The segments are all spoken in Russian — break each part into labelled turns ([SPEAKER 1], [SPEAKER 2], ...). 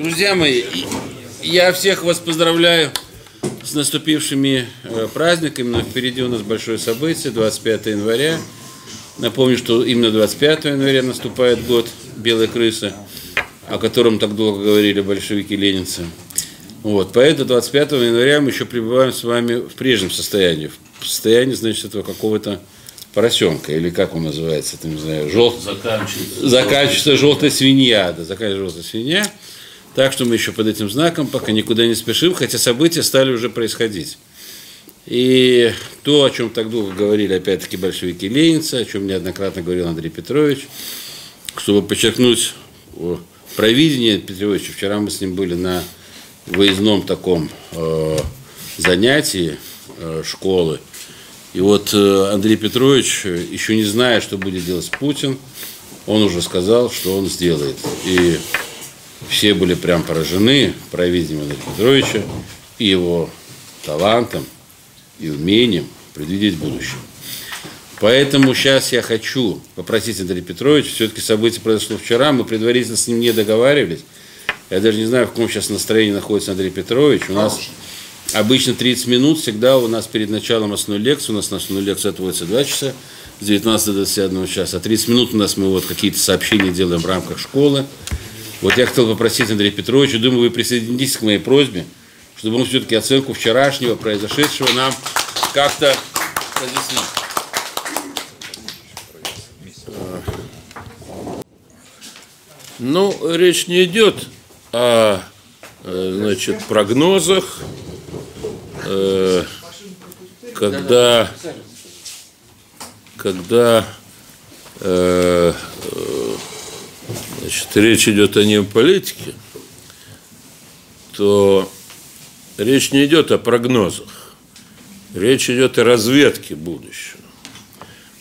[SPEAKER 1] Друзья мои, я всех вас поздравляю с наступившими э, праздниками. Но впереди у нас большое событие, 25 января. Напомню, что именно 25 января наступает год Белой крысы, о котором так долго говорили большевики-ленинцы. Вот, поэтому 25 января мы еще пребываем с вами в прежнем состоянии. В состоянии, значит, этого какого-то поросенка, или как он называется, это не знаю, жел... заканчивается, заканчивается желтая свинья, да, заканчивается желтая свинья. Так что мы еще под этим знаком пока никуда не спешим, хотя события стали уже происходить. И то, о чем так долго говорили, опять-таки, большевики ленинцы, о чем неоднократно говорил Андрей Петрович, чтобы подчеркнуть провидение Петровича, вчера мы с ним были на выездном таком э, занятии э, школы, и вот э, Андрей Петрович, еще не зная, что будет делать Путин, он уже сказал, что он сделает. И все были прям поражены провидением Андрея Петровича и его талантом и умением предвидеть будущее. Поэтому сейчас я хочу попросить Андрея Петровича, все-таки событие произошло вчера, мы предварительно с ним не договаривались. Я даже не знаю, в каком сейчас настроении находится Андрей Петрович. У нас обычно 30 минут, всегда у нас перед началом основной лекции, у нас на основную лекцию отводится 2 часа, с 19 до 21 часа, а 30 минут у нас мы вот какие-то сообщения делаем в рамках школы. Вот я хотел попросить Андрея Петровича, думаю, вы присоединитесь к моей просьбе, чтобы он все-таки оценку вчерашнего произошедшего нам как-то разъяснил.
[SPEAKER 2] Ну, речь не идет о э, значит, прогнозах, э, когда, когда э, значит, речь идет о неополитике, то речь не идет о прогнозах, речь идет о разведке будущего.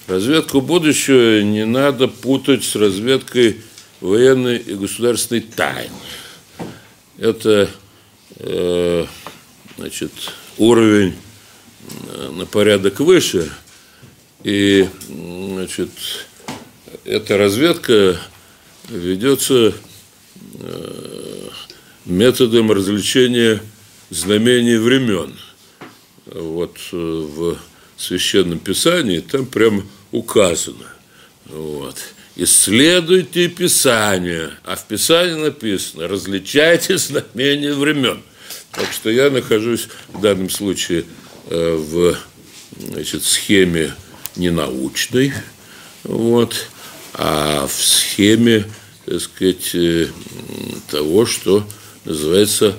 [SPEAKER 2] Разведку будущего не надо путать с разведкой военной и государственной тайны. Это э, значит, уровень э, на порядок выше, и значит, эта разведка ведется э, методом развлечения знамений времен. Вот э, в Священном Писании там прямо указано. Вот. Исследуйте Писание, а в Писании написано, различайте знамения времен. Так что я нахожусь в данном случае э, в значит, схеме ненаучной, вот, а в схеме так сказать, э, того, что называется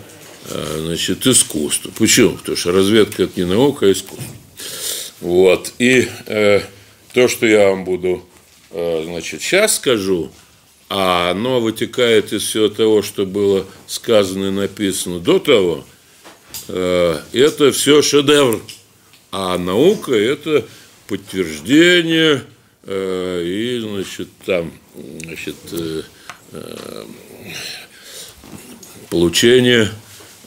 [SPEAKER 2] э, значит, искусство. Почему? Потому что разведка – это не наука, а искусство. Вот. И э, то, что я вам буду э, значит, сейчас скажу, а оно вытекает из всего того, что было сказано и написано до того, э, это все шедевр. А наука – это подтверждение э, и, значит, там, значит, э, Э, получения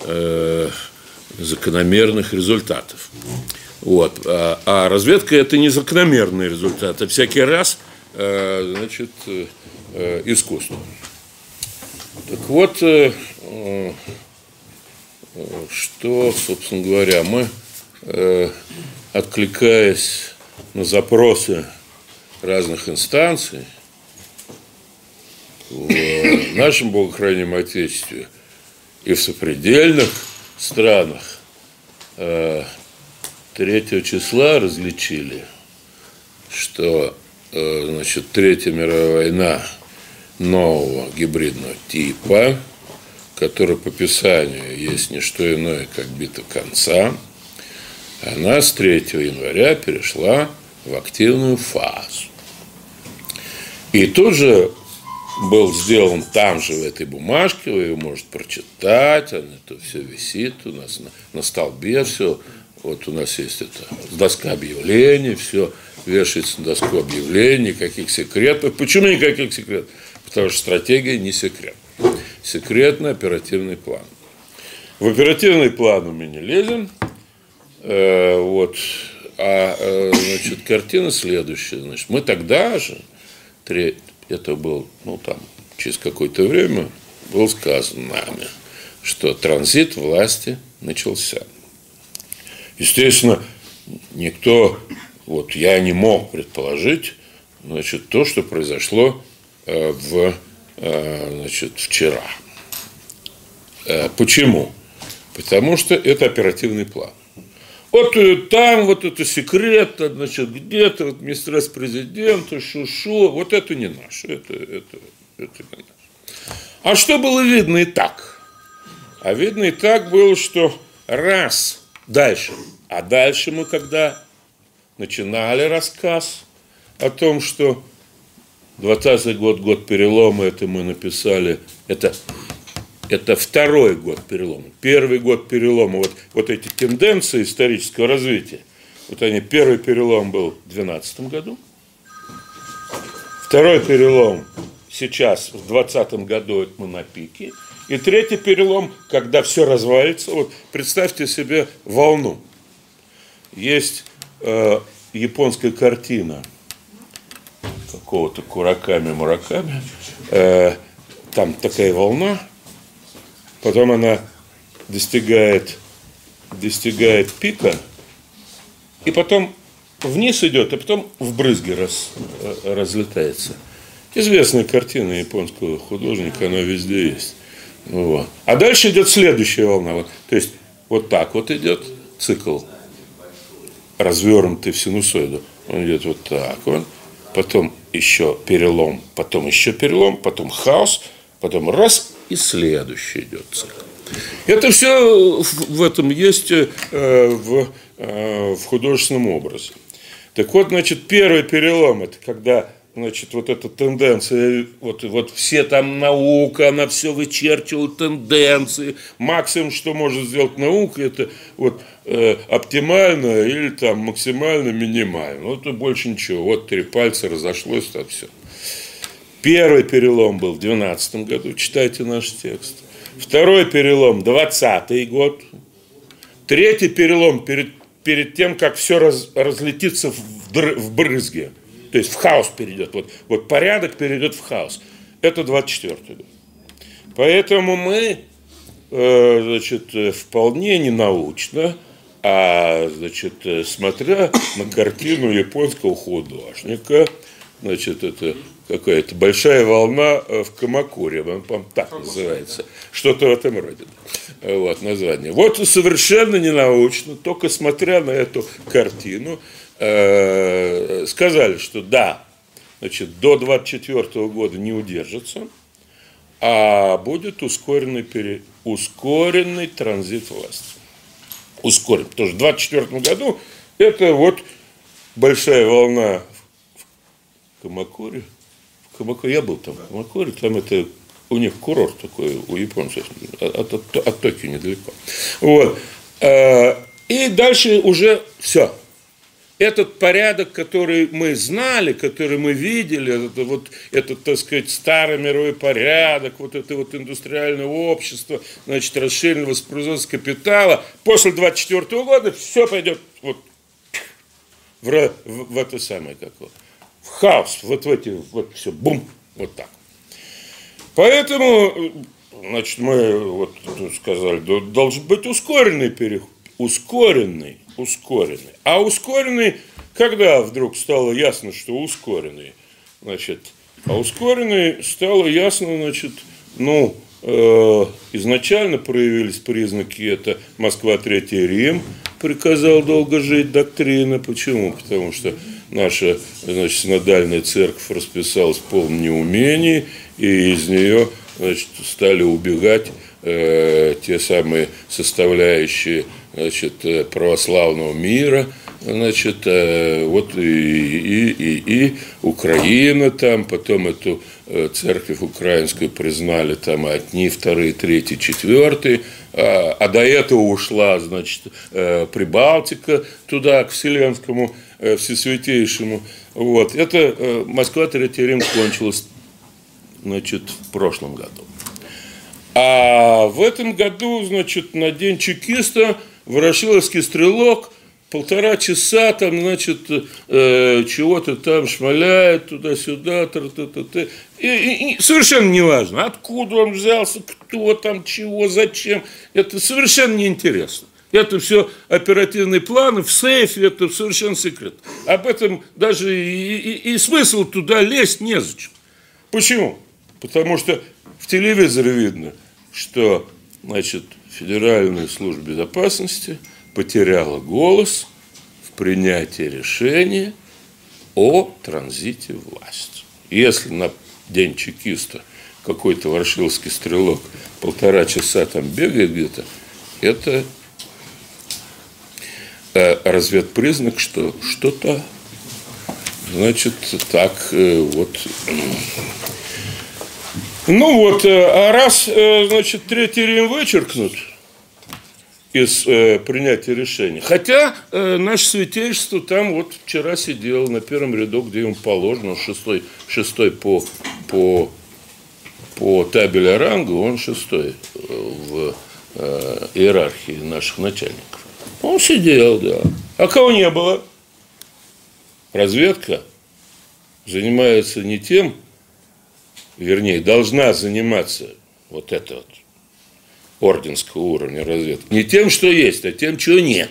[SPEAKER 2] э, закономерных результатов. Вот. А, а разведка это не закономерный результат, а всякий раз э, значит, искусство. Так вот, что, собственно говоря, мы, откликаясь на запросы разных инстанций, в нашем богохранимом Отечестве и в сопредельных странах 3 э, числа различили, что э, значит, Третья мировая война нового гибридного типа, который по Писанию есть не что иное, как битва конца, она с 3 января перешла в активную фазу. И тут же был сделан там же, в этой бумажке, вы ее можете прочитать, это все висит у нас на, на столбе, все, вот у нас есть это доска объявлений, все вешается на доску объявлений, никаких секретов. Почему никаких секретов? Потому что стратегия не секрет. Секретный оперативный план. В оперативный план мы не лезем. Э, вот. А э, значит, картина следующая. Значит, мы тогда же, это был, ну, там, через какое-то время, было сказано нами, что транзит власти начался. Естественно, никто, вот я не мог предположить, значит, то, что произошло э, в, э, значит, вчера. Э, почему? Потому что это оперативный план. Вот там вот это секрет, значит, где-то вот мистерс президента, шу-шу, вот это не наше, это, это, это не наше. А что было видно и так? А видно и так было, что раз дальше, а дальше мы когда начинали рассказ о том, что 20 год, год перелома, это мы написали, это это второй год перелома. Первый год перелома, вот, вот эти тенденции исторического развития, вот они, первый перелом был в 2012 году, второй перелом сейчас, в 2020 году, это мы на пике, и третий перелом, когда все развалится, вот представьте себе волну. Есть э, японская картина какого-то Кураками-Мураками, э, там такая волна, потом она достигает, достигает пика, и потом вниз идет, а потом в брызге раз, э, разлетается. Известная картина японского художника, она везде есть. Вот. А дальше идет следующая волна. Вот, то есть вот так вот идет цикл, развернутый в синусоиду. Он идет вот так вот, потом еще перелом, потом еще перелом, потом хаос, потом раз, и следующий идет цикл. Это все в этом есть э, в, э, в художественном образе. Так вот, значит, первый перелом – это когда значит, вот эта тенденция, вот, вот все там наука, она все вычерчивает тенденции. Максимум, что может сделать наука, это вот э, оптимально или там максимально минимально. Вот и больше ничего. Вот три пальца разошлось, там все. Первый перелом был в 2012 году, читайте наш текст. Второй перелом – 20 год. Третий перелом перед, перед тем, как все раз, разлетится в, в брызге. То есть в хаос перейдет. Вот, вот порядок перейдет в хаос. Это 24 год. Поэтому мы, э, значит, вполне ненаучно, а, значит, смотря на картину японского художника, значит, это какая-то большая волна э, в Камакуре, он, по так называется, что-то в этом роде, вот название. Вот совершенно ненаучно, только смотря на эту картину, э, сказали, что да, значит, до 24 года не удержится, а будет ускоренный, пере... ускоренный транзит власти. Ускорен, потому что в 24 году это вот большая волна в Камакуре, Камако, я был там в Камакоре, там это у них курорт такой, у японцев, от, от, от Токио недалеко. Вот. Э, и дальше уже все. Этот порядок, который мы знали, который мы видели, это вот этот, так сказать, старый мировой порядок, вот это вот индустриальное общество, значит, расширенное воспроизводство капитала, после 24 года все пойдет вот в, в, в это самое какое в хаос, вот в эти, вот все, бум, вот так. Поэтому, значит, мы вот сказали, должен быть ускоренный переход, ускоренный, ускоренный. А ускоренный, когда вдруг стало ясно, что ускоренный, значит, а ускоренный стало ясно, значит, ну, э, изначально проявились признаки, это Москва, Третий Рим, приказал долго жить доктрина. Почему? Потому что наша значит, синодальная церковь расписалась в полном неумении, и из нее значит, стали убегать э, те самые составляющие значит, э, православного мира, значит, э, вот и, и, и, и Украина там, потом эту э, церковь украинскую признали там одни, вторые, третьи, четвертые, а, а до этого ушла, значит, э, Прибалтика туда, к Вселенскому Всесвятейшему. Вот. Это э, Москва Третий Рим кончилась значит, в прошлом году. А в этом году, значит, на День чекиста Ворошиловский стрелок полтора часа там, значит, э, чего-то там шмаляет туда-сюда, тра -та -та -та. И, и, и совершенно неважно, откуда он взялся, кто там, чего, зачем. Это совершенно неинтересно. Это все оперативные планы в сейфе, это совершенно секрет. Об этом даже и, и, и смысл туда лезть незачем. Почему? Потому что в телевизоре видно, что значит, Федеральная служба безопасности потеряла голос в принятии решения о транзите власти. Если на день чекиста какой-то варшилский стрелок полтора часа там бегает где-то, это разведпризнак, что что-то, значит, так э, вот. Ну вот, э, а раз, э, значит, третий Рим вычеркнут из э, принятия решений. Хотя э, наше святейшество там вот вчера сидел на первом ряду, где ему положено, шестой, шестой по, по, по табелю ранга, он шестой в э, иерархии наших начальников. Он сидел, да. А кого не было? Разведка занимается не тем, вернее, должна заниматься вот это вот орденского уровня разведки, не тем, что есть, а тем, чего нет.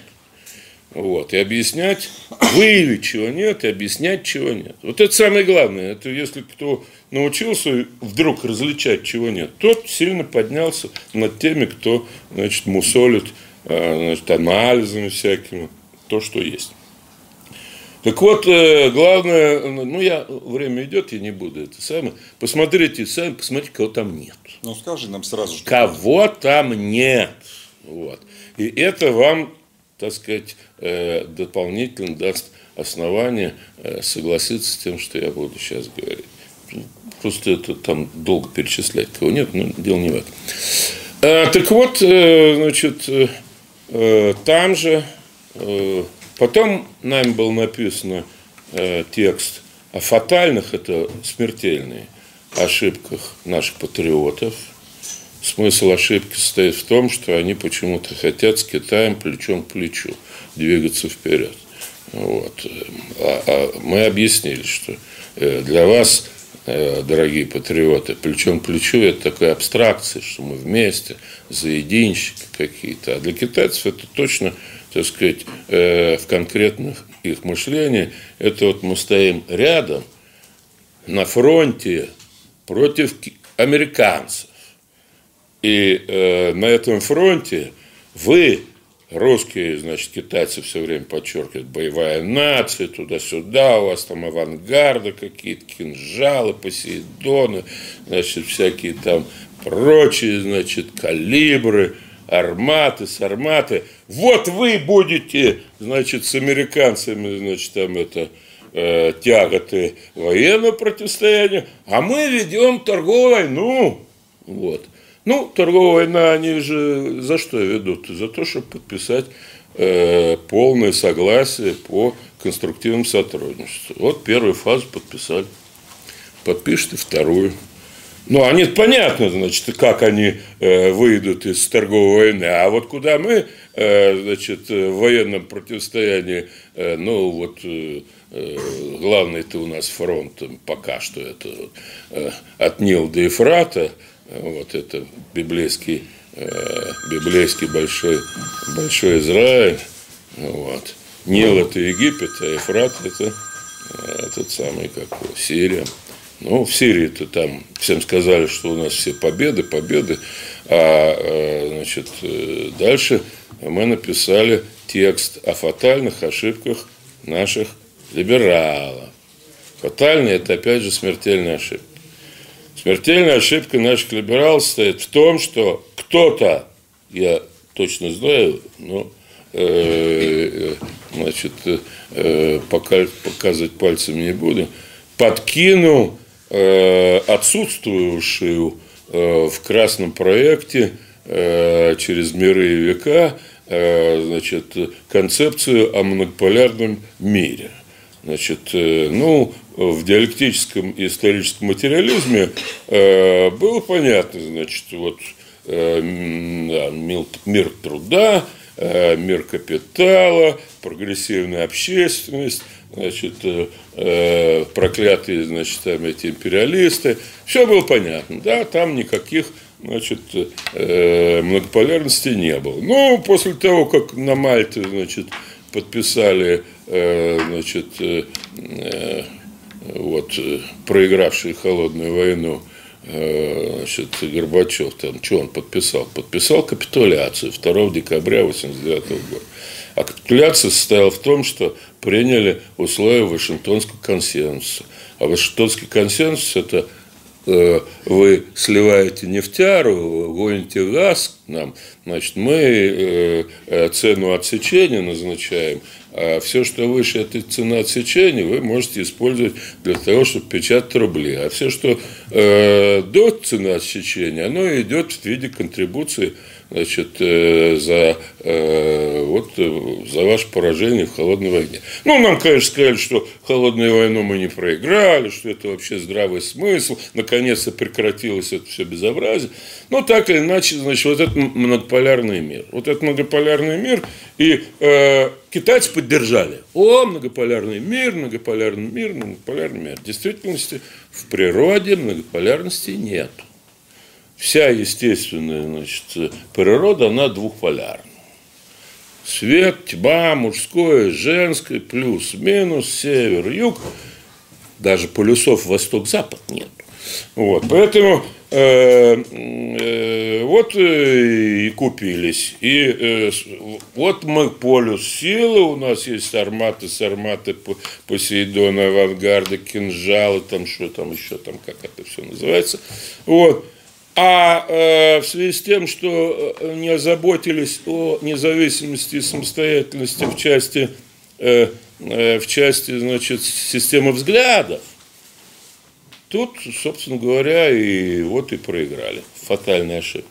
[SPEAKER 2] Вот, и объяснять, выявить, чего нет, и объяснять, чего нет. Вот это самое главное. Это если кто научился вдруг различать, чего нет, тот сильно поднялся над теми, кто, значит, мусолит, значит, анализами всякими, то, что есть. Так вот, э, главное, ну, я, время идет, я не буду это самое. Посмотрите сами, посмотрите, кого там нет.
[SPEAKER 3] Ну, скажи нам сразу,
[SPEAKER 2] что... Кого там нет. Вот. И это вам, так сказать, э, дополнительно даст основание э, согласиться с тем, что я буду сейчас говорить. Просто это там долго перечислять, кого нет, но дело не в этом. Так вот, значит, там же Потом нами был написан э, текст о фатальных, это смертельные ошибках наших патриотов. Смысл ошибки состоит в том, что они почему-то хотят с Китаем плечом к плечу двигаться вперед. Вот. А, а мы объяснили, что э, для вас, э, дорогие патриоты, плечом к плечу это такая абстракция, что мы вместе, заединщики какие-то. А для китайцев это точно так сказать, э, в конкретных их мышлении, это вот мы стоим рядом на фронте против американцев. И э, на этом фронте вы, русские, значит, китайцы все время подчеркивают, боевая нация, туда-сюда, у вас там авангарды какие-то, кинжалы, посейдоны, значит, всякие там прочие, значит, калибры – арматы, сарматы. Вот вы будете, значит, с американцами, значит, там это э, тяготы военного противостояния, а мы ведем торговую войну. Вот. Ну, торговая война, они же за что ведут? За то, чтобы подписать э, полное согласие по конструктивному сотрудничеству. Вот первую фазу подписали. Подпишите вторую. Ну, они понятно, значит, как они э, выйдут из торговой войны. А вот куда мы, э, значит, в военном противостоянии, э, ну, вот э, э главный-то у нас фронт пока что это э, от Нил до Ефрата, вот это библейский, э, библейский большой, большой Израиль, вот. Нил это Египет, а Ефрат это этот самый, как Сирия. Ну, в Сирии-то там всем сказали, что у нас все победы, победы. А, э, значит, э, дальше мы написали текст о фатальных ошибках наших либералов. Фатальные – это, опять же, смертельная ошибка. Смертельная ошибка наших либералов состоит в том, что кто-то, я точно знаю, но э, значит, э, показывать пальцем не буду, подкинул Э, отсутствующую э, в красном проекте э, через миры и века значит, концепцию о многополярном мире. Значит, ну, в диалектическом и историческом материализме было понятно, значит, вот мир труда, э, мир капитала, прогрессивная общественность, значит, э, э, проклятые, значит, там эти империалисты. Все было понятно, да, там никаких значит, э, многополярности не было. Но после того, как на Мальте, значит, подписали, э, значит, э, э вот, э, проигравшие холодную войну, э, значит, Горбачев, там, что он подписал? Подписал капитуляцию 2 декабря 1989 года. А капитуляция состояла в том, что приняли условия Вашингтонского консенсуса. А Вашингтонский консенсус – это вы сливаете нефтяру, гоните газ нам, значит, мы э, цену отсечения назначаем, а все, что выше этой цены отсечения, вы можете использовать для того, чтобы печатать рубли. А все, что э, до цены отсечения, оно идет в виде контрибуции значит, э, за, э, вот, э, за ваше поражение в холодной войне. Ну, нам, конечно, сказали, что холодную войну мы не проиграли, что это вообще здравый смысл, наконец-то прекратилось это все безобразие. Но так или иначе, значит, вот этот многополярный мир. Вот этот многополярный мир, и э, китайцы поддержали. О, многополярный мир, многополярный мир, многополярный мир. В действительности в природе многополярности нет вся естественная значит, природа, она двухполярна. Свет, тьма, мужское, женское, плюс, минус, север, юг. Даже полюсов восток-запад нет. Вот, поэтому э, э, вот э, и купились. И э, вот мы полюс силы, у нас есть арматы, сарматы, Посейдоны, авангарды, кинжалы, там что там еще, там как это все называется. Вот. А э, в связи с тем, что э, не озаботились о независимости и самостоятельности в части, э, э, в части значит, системы взглядов, тут, собственно говоря, и вот и проиграли. Фатальная ошибка.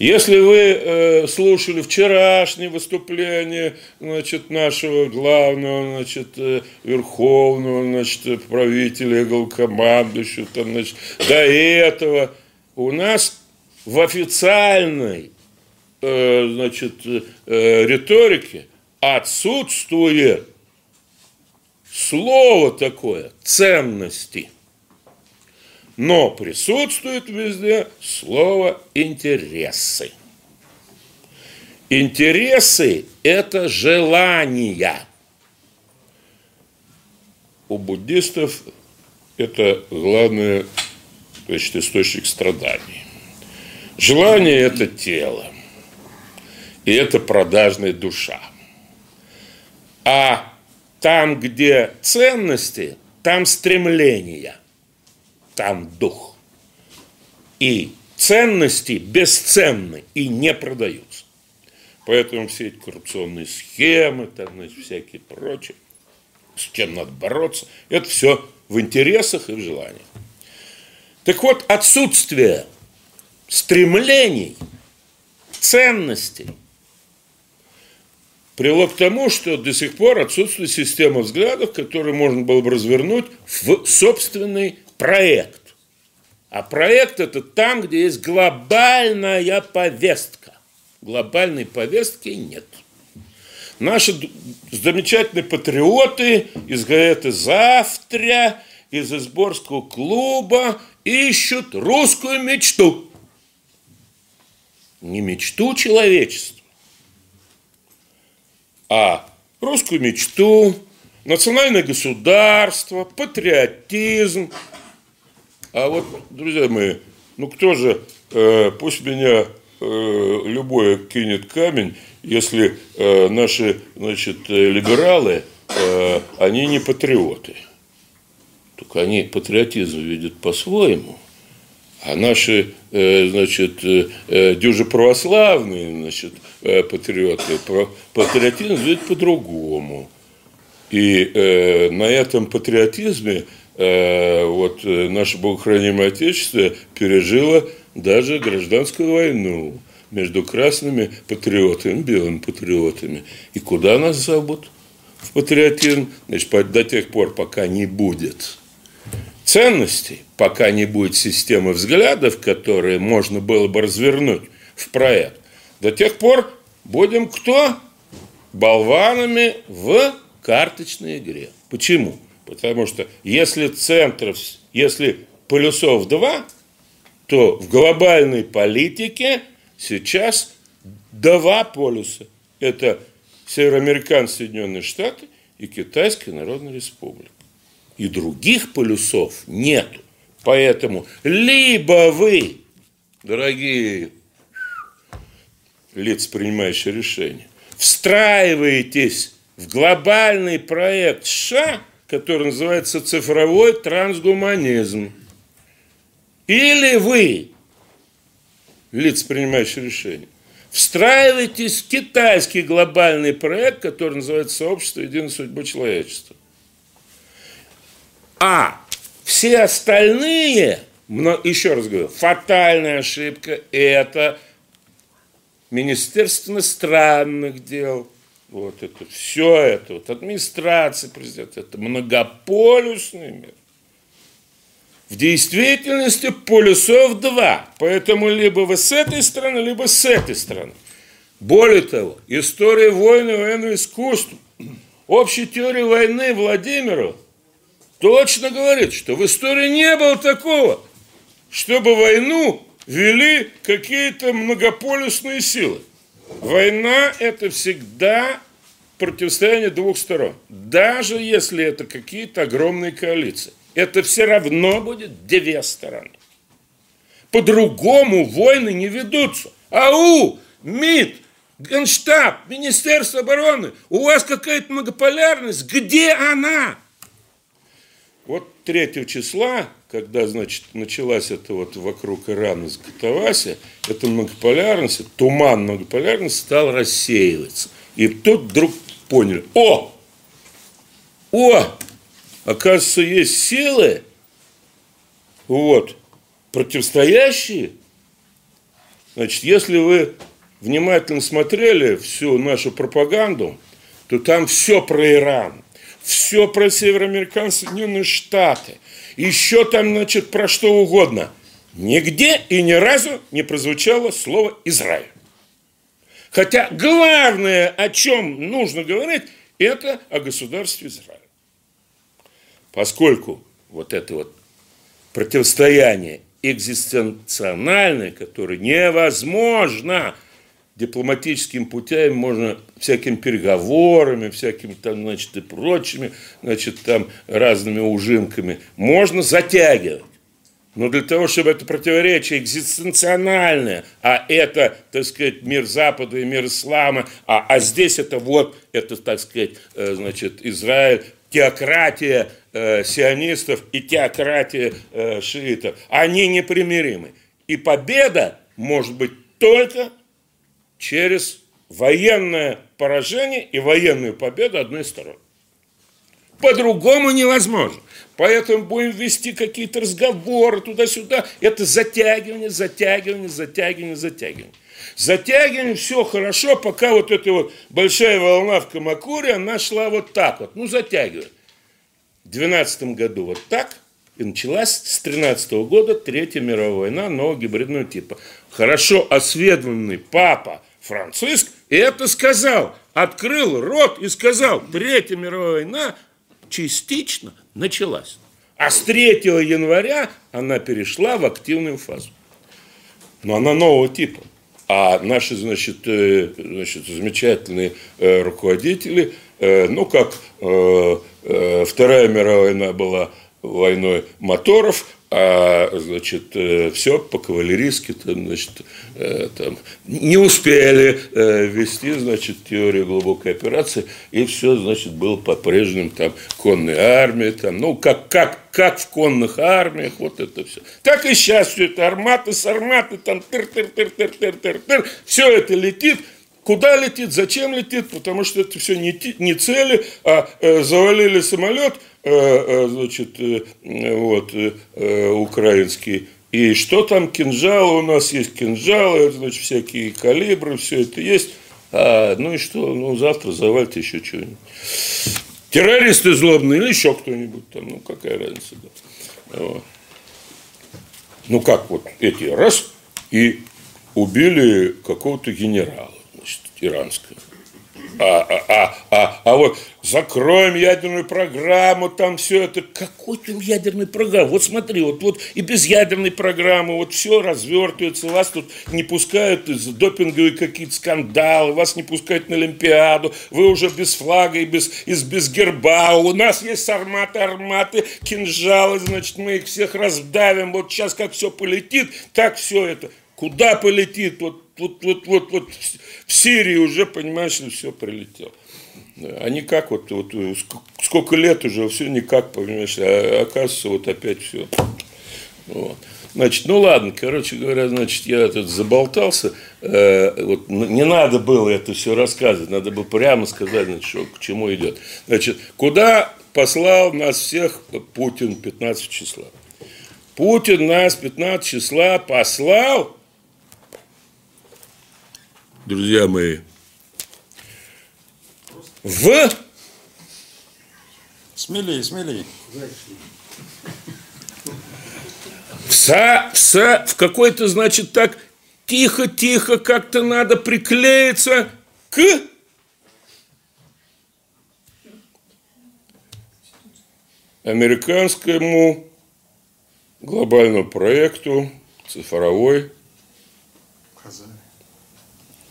[SPEAKER 2] Если вы э, слушали вчерашнее выступление значит, нашего главного значит, э, верховного значит, правителя, главкомандующего, там, значит, до этого у нас в официальной э, значит, э, риторике отсутствует слово такое ценности. Но присутствует везде слово интересы. Интересы – это желания. У буддистов это главное значит, источник страданий. Желание – это тело, и это продажная душа. А там, где ценности, там стремления, там дух. И ценности бесценны и не продаются. Поэтому все эти коррупционные схемы, там, значит, всякие прочие, с чем надо бороться, это все в интересах и в желаниях. Так вот, отсутствие стремлений, ценностей привело к тому, что до сих пор отсутствует система взглядов, которую можно было бы развернуть в собственный проект. А проект это там, где есть глобальная повестка. Глобальной повестки нет. Наши замечательные патриоты из газеты «Завтра», из Изборского клуба ищут русскую мечту. Не мечту человечества, а русскую мечту, национальное государство, патриотизм. А вот, друзья мои, ну кто же, э, пусть меня э, любое кинет камень, если э, наши, значит, либералы, э, они не патриоты – только они патриотизм видят по-своему, а наши, э, значит, э, э, дюже православные, значит, патриоты, патриотизм видят по-другому. И на этом патриотизме вот наше богохранимое Отечество пережило даже гражданскую войну между красными патриотами, белыми патриотами. И куда нас зовут в патриотизм? Значит, до тех пор, пока не будет ценностей, пока не будет системы взглядов, которые можно было бы развернуть в проект, до тех пор будем кто? Болванами в карточной игре. Почему? Потому что если центров, если полюсов два, то в глобальной политике сейчас два полюса. Это Североамериканские Соединенные Штаты и Китайская Народная Республика. И других полюсов нет. Поэтому либо вы, дорогие лица, принимающие решения, встраиваетесь в глобальный проект США, который называется цифровой трансгуманизм. Или вы, лица, принимающие решения, встраиваетесь в китайский глобальный проект, который называется «Сообщество единой судьбы человечества». А все остальные, еще раз говорю, фатальная ошибка – это Министерство иностранных дел, вот это все это, вот администрация президента, это многополюсный мир. В действительности полюсов два, поэтому либо вы с этой стороны, либо с этой стороны. Более того, история войны, военного искусства, общей теории войны Владимиру точно говорит, что в истории не было такого, чтобы войну вели какие-то многополюсные силы. Война – это всегда противостояние двух сторон. Даже если это какие-то огромные коалиции. Это все равно будет две стороны. По-другому войны не ведутся. Ау, МИД, Генштаб, Министерство обороны, у вас какая-то многополярность, где она? Вот 3 числа, когда, значит, началась это вот вокруг Ирана с Катаваси, эта многополярность, туман многополярности стал рассеиваться. И тут вдруг поняли, о, о, оказывается, есть силы, вот, противостоящие. Значит, если вы внимательно смотрели всю нашу пропаганду, то там все про Иран – все про североамериканские Соединенные Штаты, еще там, значит, про что угодно. Нигде и ни разу не прозвучало слово «Израиль». Хотя главное, о чем нужно говорить, это о государстве Израиль. Поскольку вот это вот противостояние экзистенциональное, которое невозможно – дипломатическим путем можно всякими переговорами, всякими там, значит, и прочими, значит, там разными ужимками, можно затягивать. Но для того, чтобы это противоречие экзистенциональное, а это, так сказать, мир Запада и мир Ислама, а, а здесь это вот, это, так сказать, э, значит, Израиль, теократия э, сионистов и теократия э, шиитов, они непримиримы. И победа может быть только через военное поражение и военную победу одной стороны. По-другому невозможно. Поэтому будем вести какие-то разговоры туда-сюда. Это затягивание, затягивание, затягивание, затягивание. Затягивание, все хорошо, пока вот эта вот большая волна в Камакуре, она шла вот так вот, ну затягивает. В 12 году вот так, и началась с 13 года Третья мировая война нового гибридного типа. Хорошо осведомленный папа Франциск это сказал, открыл рот и сказал, Третья мировая война частично началась. А с 3 января она перешла в активную фазу. Но она нового типа. А наши, значит, э, значит замечательные э, руководители, э, ну, как Вторая мировая война была войной моторов, а, значит, э, все по-кавалерийски, там, значит, э, там, не успели э, ввести, значит, теорию глубокой операции, и все, значит, было по-прежнему, там, конная армия, там, ну, как, как, как в конных армиях, вот это все. Так и сейчас все это, арматы, сарматы, там, тыр-тыр-тыр-тыр-тыр-тыр-тыр, все это летит, Куда летит, зачем летит, потому что это все не, не цели, а э, завалили самолет, значит, э, вот, э, э, украинский, и что там, кинжалы у нас есть, кинжалы, значит, всякие калибры, все это есть. А, ну и что, ну завтра завалите еще что-нибудь. Террористы злобные или еще кто-нибудь там, ну какая разница. Да. Вот. Ну как вот эти раз и убили какого-то генерала иранская. А, а, а, а, а вот закроем ядерную программу, там все это. Какой там ядерной программы? Вот смотри, вот, вот и без ядерной программы, вот все развертывается, вас тут не пускают из допинговые какие-то скандалы, вас не пускают на Олимпиаду, вы уже без флага и без, из, без герба, у нас есть арматы, арматы, кинжалы, значит, мы их всех раздавим, вот сейчас как все полетит, так все это. Куда полетит? Вот вот, вот, вот, вот в Сирии уже, понимаешь, все прилетело. Они как вот, вот сколько лет уже, все никак, понимаешь, а оказывается, вот опять все. Вот. Значит, ну ладно, короче говоря, значит, я тут заболтался. Э, вот, не надо было это все рассказывать, надо было прямо сказать, значит, что, к чему идет. Значит, куда послал нас всех Путин 15 числа? Путин нас 15 числа послал друзья мои, в...
[SPEAKER 3] Смелее, смелее.
[SPEAKER 2] В, са, в, са, в какой-то, значит, так тихо-тихо как-то надо приклеиться к американскому глобальному проекту цифровой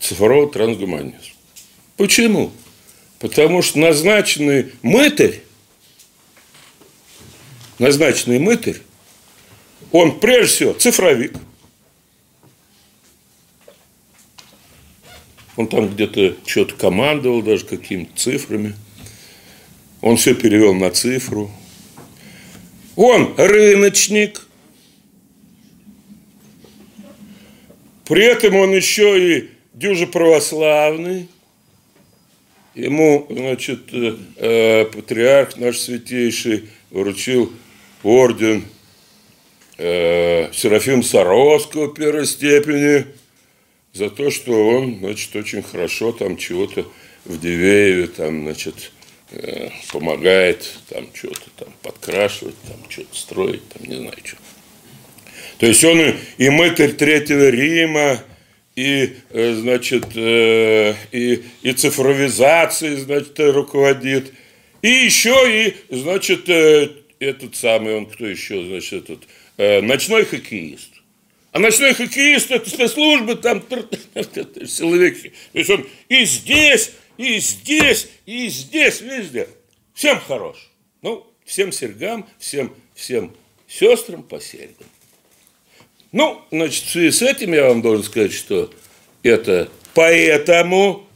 [SPEAKER 2] цифрового трансгуманизма. Почему? Потому что назначенный мытарь, назначенный мытарь, он прежде всего цифровик. Он там где-то что-то командовал даже какими-то цифрами. Он все перевел на цифру. Он рыночник. При этом он еще и дюже православный, ему, значит, э, э, патриарх наш святейший вручил орден э, Серафим Саровского первой степени за то, что он, значит, очень хорошо там чего-то в Дивееве, там, значит, э, помогает там что-то там подкрашивать, там что-то строить, там не знаю что. То есть он и, мытарь Третьего Рима, и, э, значит, э, и, и цифровизацией, значит, руководит. И еще и, значит, э, этот самый, он кто еще, значит, этот, ночной хоккеист. А ночной хоккеист – это спецслужбы, там силовики. То есть он и здесь, и здесь, и здесь, везде. Всем хорош. Ну, всем сергам, всем, всем сестрам по серьгам. Ну, значит, в связи с этим я вам должен сказать, что это поэтому,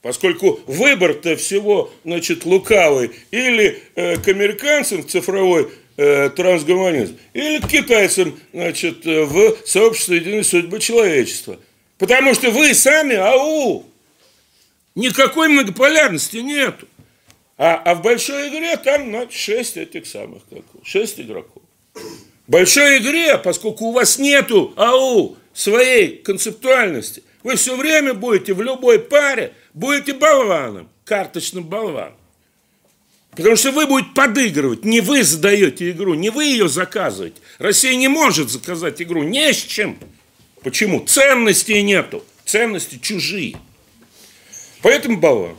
[SPEAKER 2] поскольку выбор-то всего, значит, лукавый, или э, к американцам цифровой э, трансгуманизм, или к китайцам, значит, э, в сообщество единой судьбы человечества. Потому что вы сами, ау, никакой многополярности нету. А, а в большой игре там значит, шесть этих самых, как, шесть игроков большой игре, поскольку у вас нету АУ своей концептуальности, вы все время будете в любой паре, будете болваном, карточным болваном. Потому что вы будете подыгрывать, не вы задаете игру, не вы ее заказываете. Россия не может заказать игру, не с чем. Почему? Ценностей нету, ценности чужие. Поэтому болван.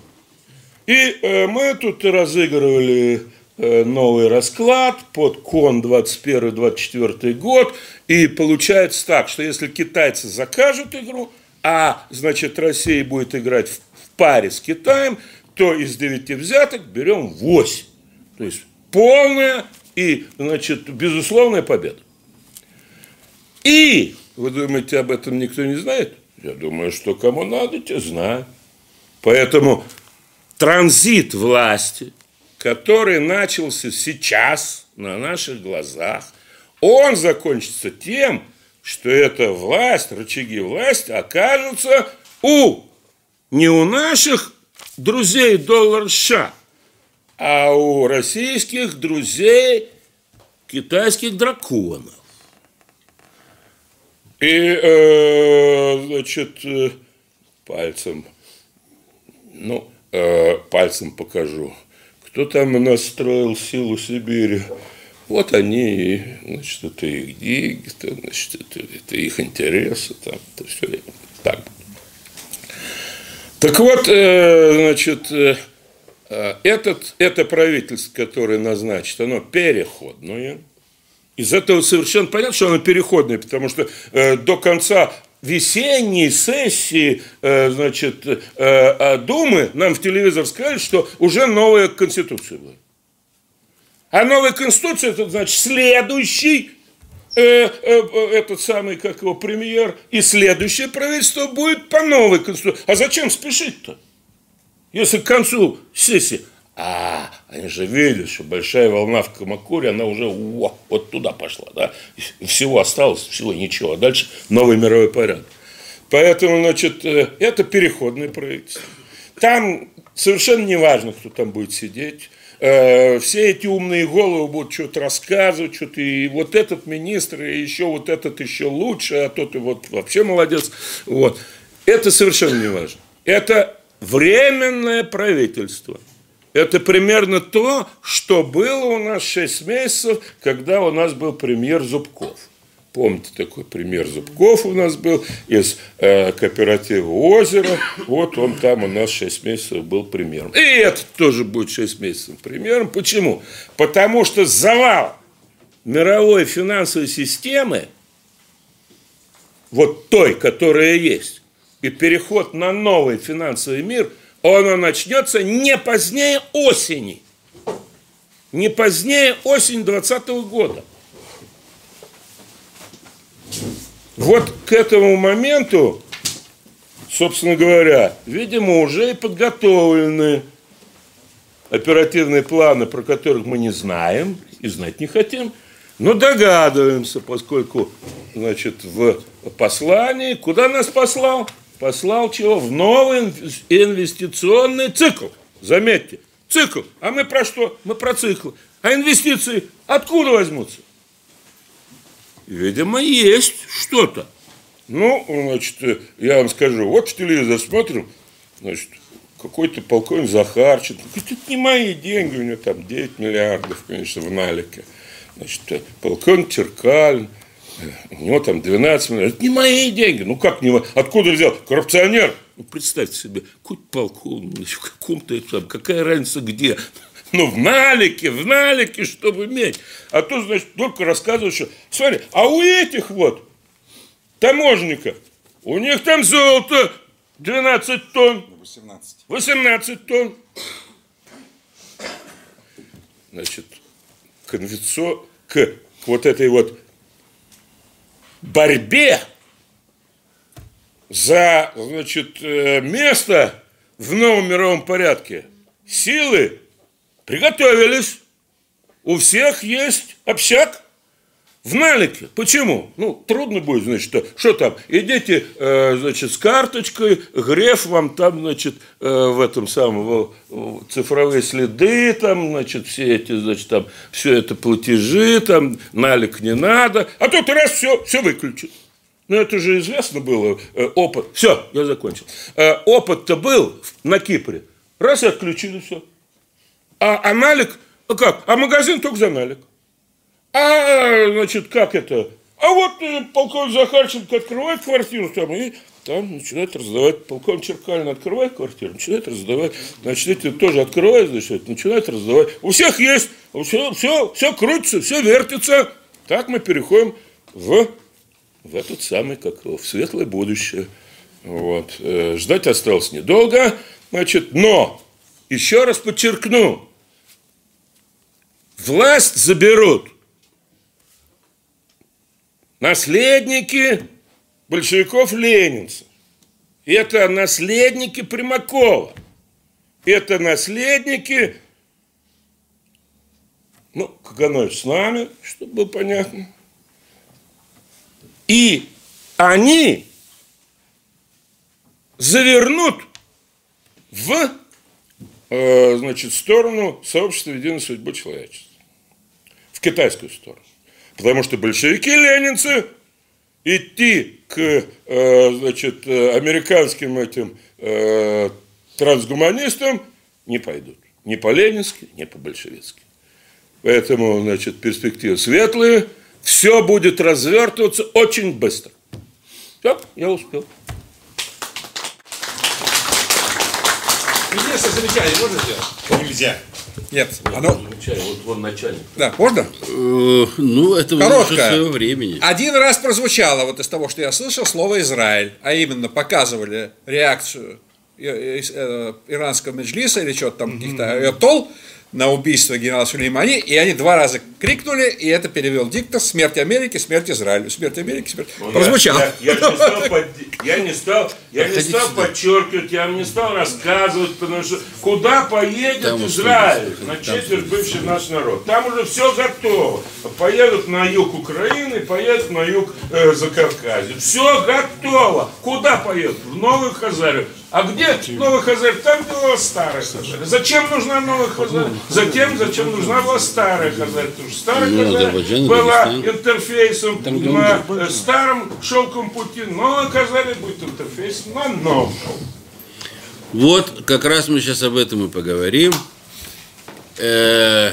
[SPEAKER 2] И э, мы тут разыгрывали новый расклад под кон 21-24 год. И получается так, что если китайцы закажут игру, а значит Россия будет играть в паре с Китаем, то из 9 взяток берем 8. То есть полная и, значит, безусловная победа. И, вы думаете, об этом никто не знает? Я думаю, что кому надо, те знают. Поэтому транзит власти – который начался сейчас на наших глазах, он закончится тем, что эта власть, рычаги власти окажутся у, не у наших друзей доллар США, а у российских друзей китайских драконов. И, э, значит, э, пальцем, ну, э, пальцем покажу – кто там настроил силу Сибири. Вот они, значит, это их деньги, это, значит, это, это их интересы, там, это все так. Так вот, э, значит, э, э, этот, это правительство, которое назначит, оно переходное. Из этого совершенно понятно, что оно переходное, потому что до конца весенней сессии э, значит, э, э, Думы нам в телевизор сказали, что уже новая конституция будет. А новая конституция, это значит следующий э, э, э, этот самый, как его, премьер, и следующее правительство будет по новой конституции. А зачем спешить-то? Если к концу сессии а, они же видят, что большая волна в Камакуре, она уже о, вот туда пошла, да, всего осталось, всего ничего, а дальше новый мировой порядок. Поэтому, значит, э, это переходный проект. Там совершенно не важно, кто там будет сидеть, э, все эти умные головы будут что-то рассказывать, что-то и вот этот министр, и еще вот этот еще лучше, а тот и вот вообще молодец. Вот. Это совершенно не важно. Это временное правительство – это примерно то, что было у нас 6 месяцев, когда у нас был премьер Зубков. Помните, такой премьер Зубков у нас был из э, кооператива «Озеро». Вот он там у нас 6 месяцев был премьером. И этот тоже будет 6 месяцев премьером. Почему? Потому что завал мировой финансовой системы, вот той, которая есть, и переход на новый финансовый мир – оно начнется не позднее осени. Не позднее осень 2020 года. Вот к этому моменту, собственно говоря, видимо, уже и подготовлены оперативные планы, про которых мы не знаем и знать не хотим, но догадываемся, поскольку, значит, в послании, куда нас послал? Послал чего? В новый инвестиционный цикл. Заметьте, цикл. А мы про что? Мы про цикл. А инвестиции откуда возьмутся? Видимо, есть что-то. Ну, значит, я вам скажу, вот в телевизор смотрим, значит, какой-то полковник Захарченко. Говорит, это не мои деньги, у него там 9 миллиардов, конечно, в налике. Значит, полковник Черкалин, у него там 12 миллионов. Это не мои деньги. Ну как не Откуда взял? Коррупционер. Ну, представьте себе, какой полковник, в каком-то, там, какая разница где. Ну, в налике, в налике, чтобы иметь. А то, значит, только рассказывают, что, смотри, а у этих вот таможников, у них там золото 12 тонн. 18. 18 тонн. Значит, конвенцо, к вот этой вот борьбе за значит, э, место в новом мировом порядке силы приготовились. У всех есть общак в налике. Почему? Ну, трудно будет, значит, что, что там, идите, э, значит, с карточкой, греф вам там, значит, э, в этом самом, э, цифровые следы, там, значит, все эти, значит, там, все это платежи, там, налик не надо, а тут раз все, все выключит. Ну, это же известно было, э, опыт. Все, я закончил. Э, опыт-то был на Кипре. Раз и отключили все. А, а налик, а как? А магазин только за налик. А, значит, как это? А вот э, полковник Захарченко открывает квартиру там и там начинает раздавать, полковник Черкалин открывает квартиру, начинает раздавать, значит, эти тоже открывают, значит, начинает раздавать. У всех есть, все, все, все крутится, все вертится. Так мы переходим в в этот самый, как в светлое будущее. Вот. Э, ждать осталось недолго, значит, но, еще раз подчеркну, власть заберут наследники большевиков-ленинцев. Это наследники Примакова. Это наследники, ну, Каганович с нами, чтобы было понятно, и они завернут в э, значит, сторону сообщества единой судьбы человечества. В китайскую сторону. Потому что большевики ленинцы идти к э, значит, американским этим э, трансгуманистам не пойдут. Ни по-ленински, ни по-большевистски. Поэтому, значит, перспективы светлые – все будет развертываться очень быстро. Все, я успел.
[SPEAKER 3] Единственное замечание можно сделать?
[SPEAKER 4] Нельзя.
[SPEAKER 3] Нет. Оно...
[SPEAKER 2] Вот вон начальник.
[SPEAKER 3] Да, можно?
[SPEAKER 1] Ну, это уже
[SPEAKER 3] Короткое.
[SPEAKER 1] своего времени.
[SPEAKER 3] Один раз прозвучало вот из того, что я слышал, слово Израиль, а именно показывали реакцию э, иранского меджлиса или что-то там, каких-то айатол на убийство генерала Сулеймани, и они два раза крикнули, и это перевел диктор «Смерть Америки, смерть Израилю». «Смерть Америки, смерть...» Прозвучало.
[SPEAKER 2] Я, я не стал, под- я не стал, я не стал подчеркивать, я не стал рассказывать, потому что куда поедет
[SPEAKER 1] Там
[SPEAKER 2] Израиль,
[SPEAKER 1] там
[SPEAKER 2] на четверть бывший наш народ. Там уже все готово. Поедут на юг Украины, поедут на юг э, Закавказья. Все готово. Куда поедут? В Новую Хазарию. А где Новый Хазарь? Там была старая Хазария. Зачем нужна Новая Хазария? Затем, зачем нужна была старая Хазария? Потому что старая
[SPEAKER 1] Азербайджан,
[SPEAKER 2] была интерфейсом
[SPEAKER 1] где
[SPEAKER 2] на э, старом шелковом пути, но Казани будет интерфейс на новом.
[SPEAKER 1] Вот, как раз мы сейчас об этом и поговорим. Э,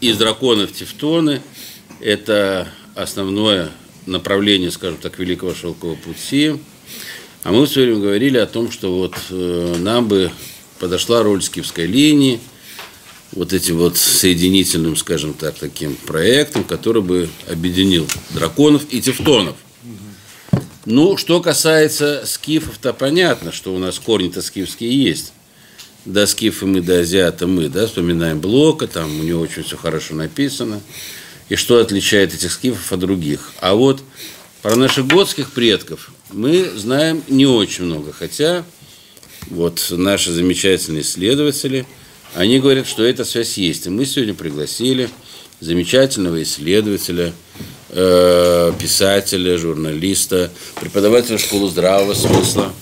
[SPEAKER 1] Из драконов Тевтоны – это основное направление, скажем так, Великого Шелкового пути. А мы все время говорили о том, что вот э, нам бы подошла роль скифской линии, вот этим вот соединительным, скажем так, таким проектом, который бы объединил драконов и тевтонов. Ну, что касается скифов, то понятно, что у нас корни-то скифские есть. До скифа мы, до азиата мы, да, вспоминаем Блока, там у него очень все хорошо написано. И что отличает этих скифов от других. А вот про наших готских предков мы знаем не очень много, хотя вот наши замечательные исследователи, они говорят, что эта связь есть. И мы сегодня пригласили замечательного исследователя, э, писателя, журналиста, преподавателя школы здравого смысла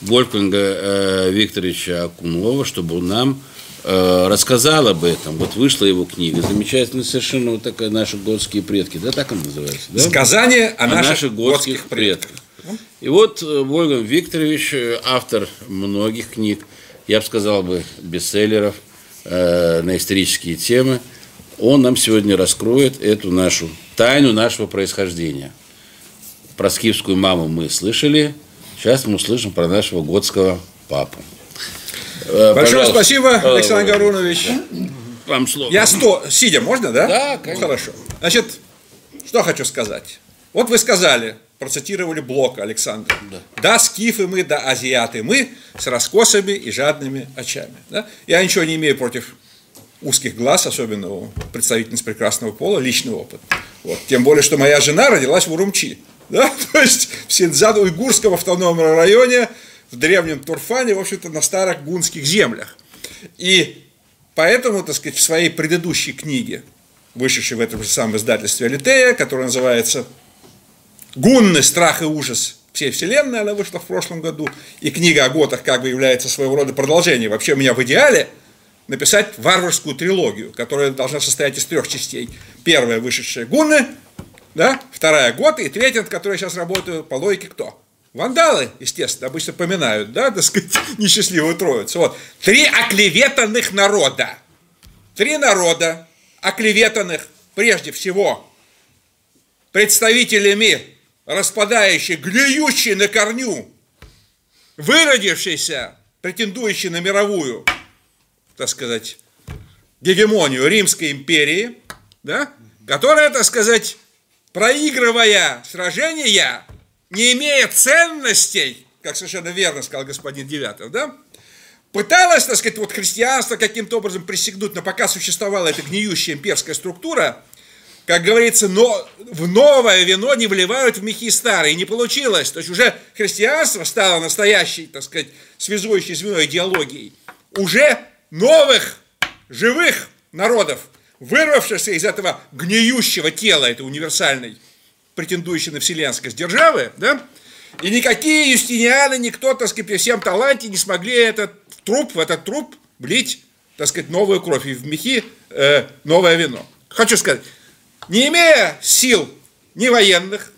[SPEAKER 1] Вольфганга э, Викторовича Акунова, чтобы он нам рассказал об этом. Вот вышла его книга, замечательная совершенно вот такая «Наши готские предки», да, так она называется, да?
[SPEAKER 3] Сказание о,
[SPEAKER 1] о
[SPEAKER 3] наших,
[SPEAKER 1] наших готских
[SPEAKER 3] предках.
[SPEAKER 1] предках. И вот э, Вольган Викторович, э, автор многих книг, я бы сказал бы, бестселлеров э, на исторические темы, он нам сегодня раскроет эту нашу тайну нашего происхождения. Про скифскую маму мы слышали, сейчас мы услышим про нашего готского папу. Э,
[SPEAKER 3] Большое
[SPEAKER 1] пожалуйста.
[SPEAKER 3] спасибо, Александр Гарунович.
[SPEAKER 1] Вам слово.
[SPEAKER 3] Я сто, сидя, можно, да?
[SPEAKER 1] Да,
[SPEAKER 3] Ну,
[SPEAKER 1] конечно.
[SPEAKER 3] хорошо. Значит, что хочу сказать. Вот вы сказали, процитировали Блока, Александр. Да. скифы мы, да азиаты мы, с раскосами и жадными очами. Да? Я ничего не имею против узких глаз, особенно у представительниц прекрасного пола, личный опыт. Вот. Тем более, что моя жена родилась в Урумчи. Да? То есть в Синдзан-Уйгурском автономном районе, в древнем Турфане, в общем-то, на старых гунских землях. И поэтому, так сказать, в своей предыдущей книге, вышедшей в этом же самом издательстве Алитея, которая называется «Гунны. Страх и ужас всей вселенной», она вышла в прошлом году, и книга о готах как бы является своего рода продолжением. Вообще у меня в идеале написать варварскую трилогию, которая должна состоять из трех частей. Первая, вышедшая «Гунны», да? вторая «Готы», и третья, над которой я сейчас работаю, по логике кто? Вандалы, естественно, обычно поминают, да, так сказать, несчастливую троицу. Вот. Три оклеветанных народа. Три народа, оклеветанных прежде всего представителями распадающей, гниющей на корню, выродившейся, претендующей на мировую, так сказать, гегемонию Римской империи, да, которая, так сказать, проигрывая сражения, не имея ценностей, как совершенно верно сказал господин Девятов, да, пыталась, так сказать, вот христианство каким-то образом присягнуть, но пока существовала эта гниющая имперская структура, как говорится, но в новое вино не вливают в мехи старые. Не получилось. То есть уже христианство стало настоящей, так сказать, связующей звеной идеологией. Уже новых, живых народов, вырвавшихся из этого гниющего тела, этой универсальной, претендующей на вселенскость державы, да, и никакие юстинианы, никто, так сказать, при всем таланте не смогли этот труп, в этот труп влить, так сказать, новую кровь и в мехи э, новое вино. Хочу сказать, не имея сил ни военных,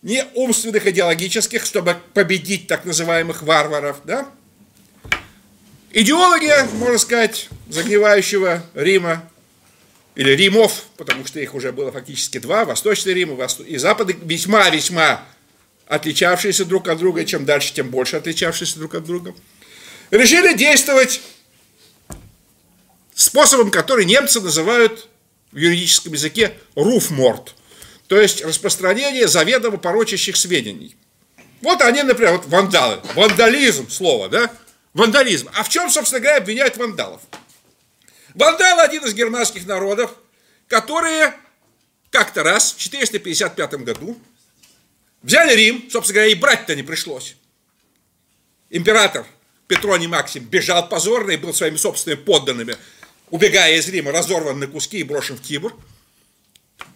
[SPEAKER 3] ни умственных, идеологических, чтобы победить так называемых варваров, да, идеологи, можно сказать, загнивающего Рима, или Римов, потому что их уже было фактически два, Восточный Рим и, и Западный, весьма-весьма отличавшиеся друг от друга, чем дальше, тем больше отличавшиеся друг от друга, решили действовать способом, который немцы называют в юридическом языке руфморт, то есть распространение заведомо порочащих сведений. Вот они, например, вот вандалы, вандализм слово, да, вандализм. А в чем, собственно говоря, обвиняют вандалов? Вандалы один из германских народов, которые как-то раз в 455 году взяли Рим, собственно говоря, и брать-то не пришлось. Император Петроний Максим бежал позорно и был своими собственными подданными, убегая из Рима, разорван на куски и брошен в Тибр.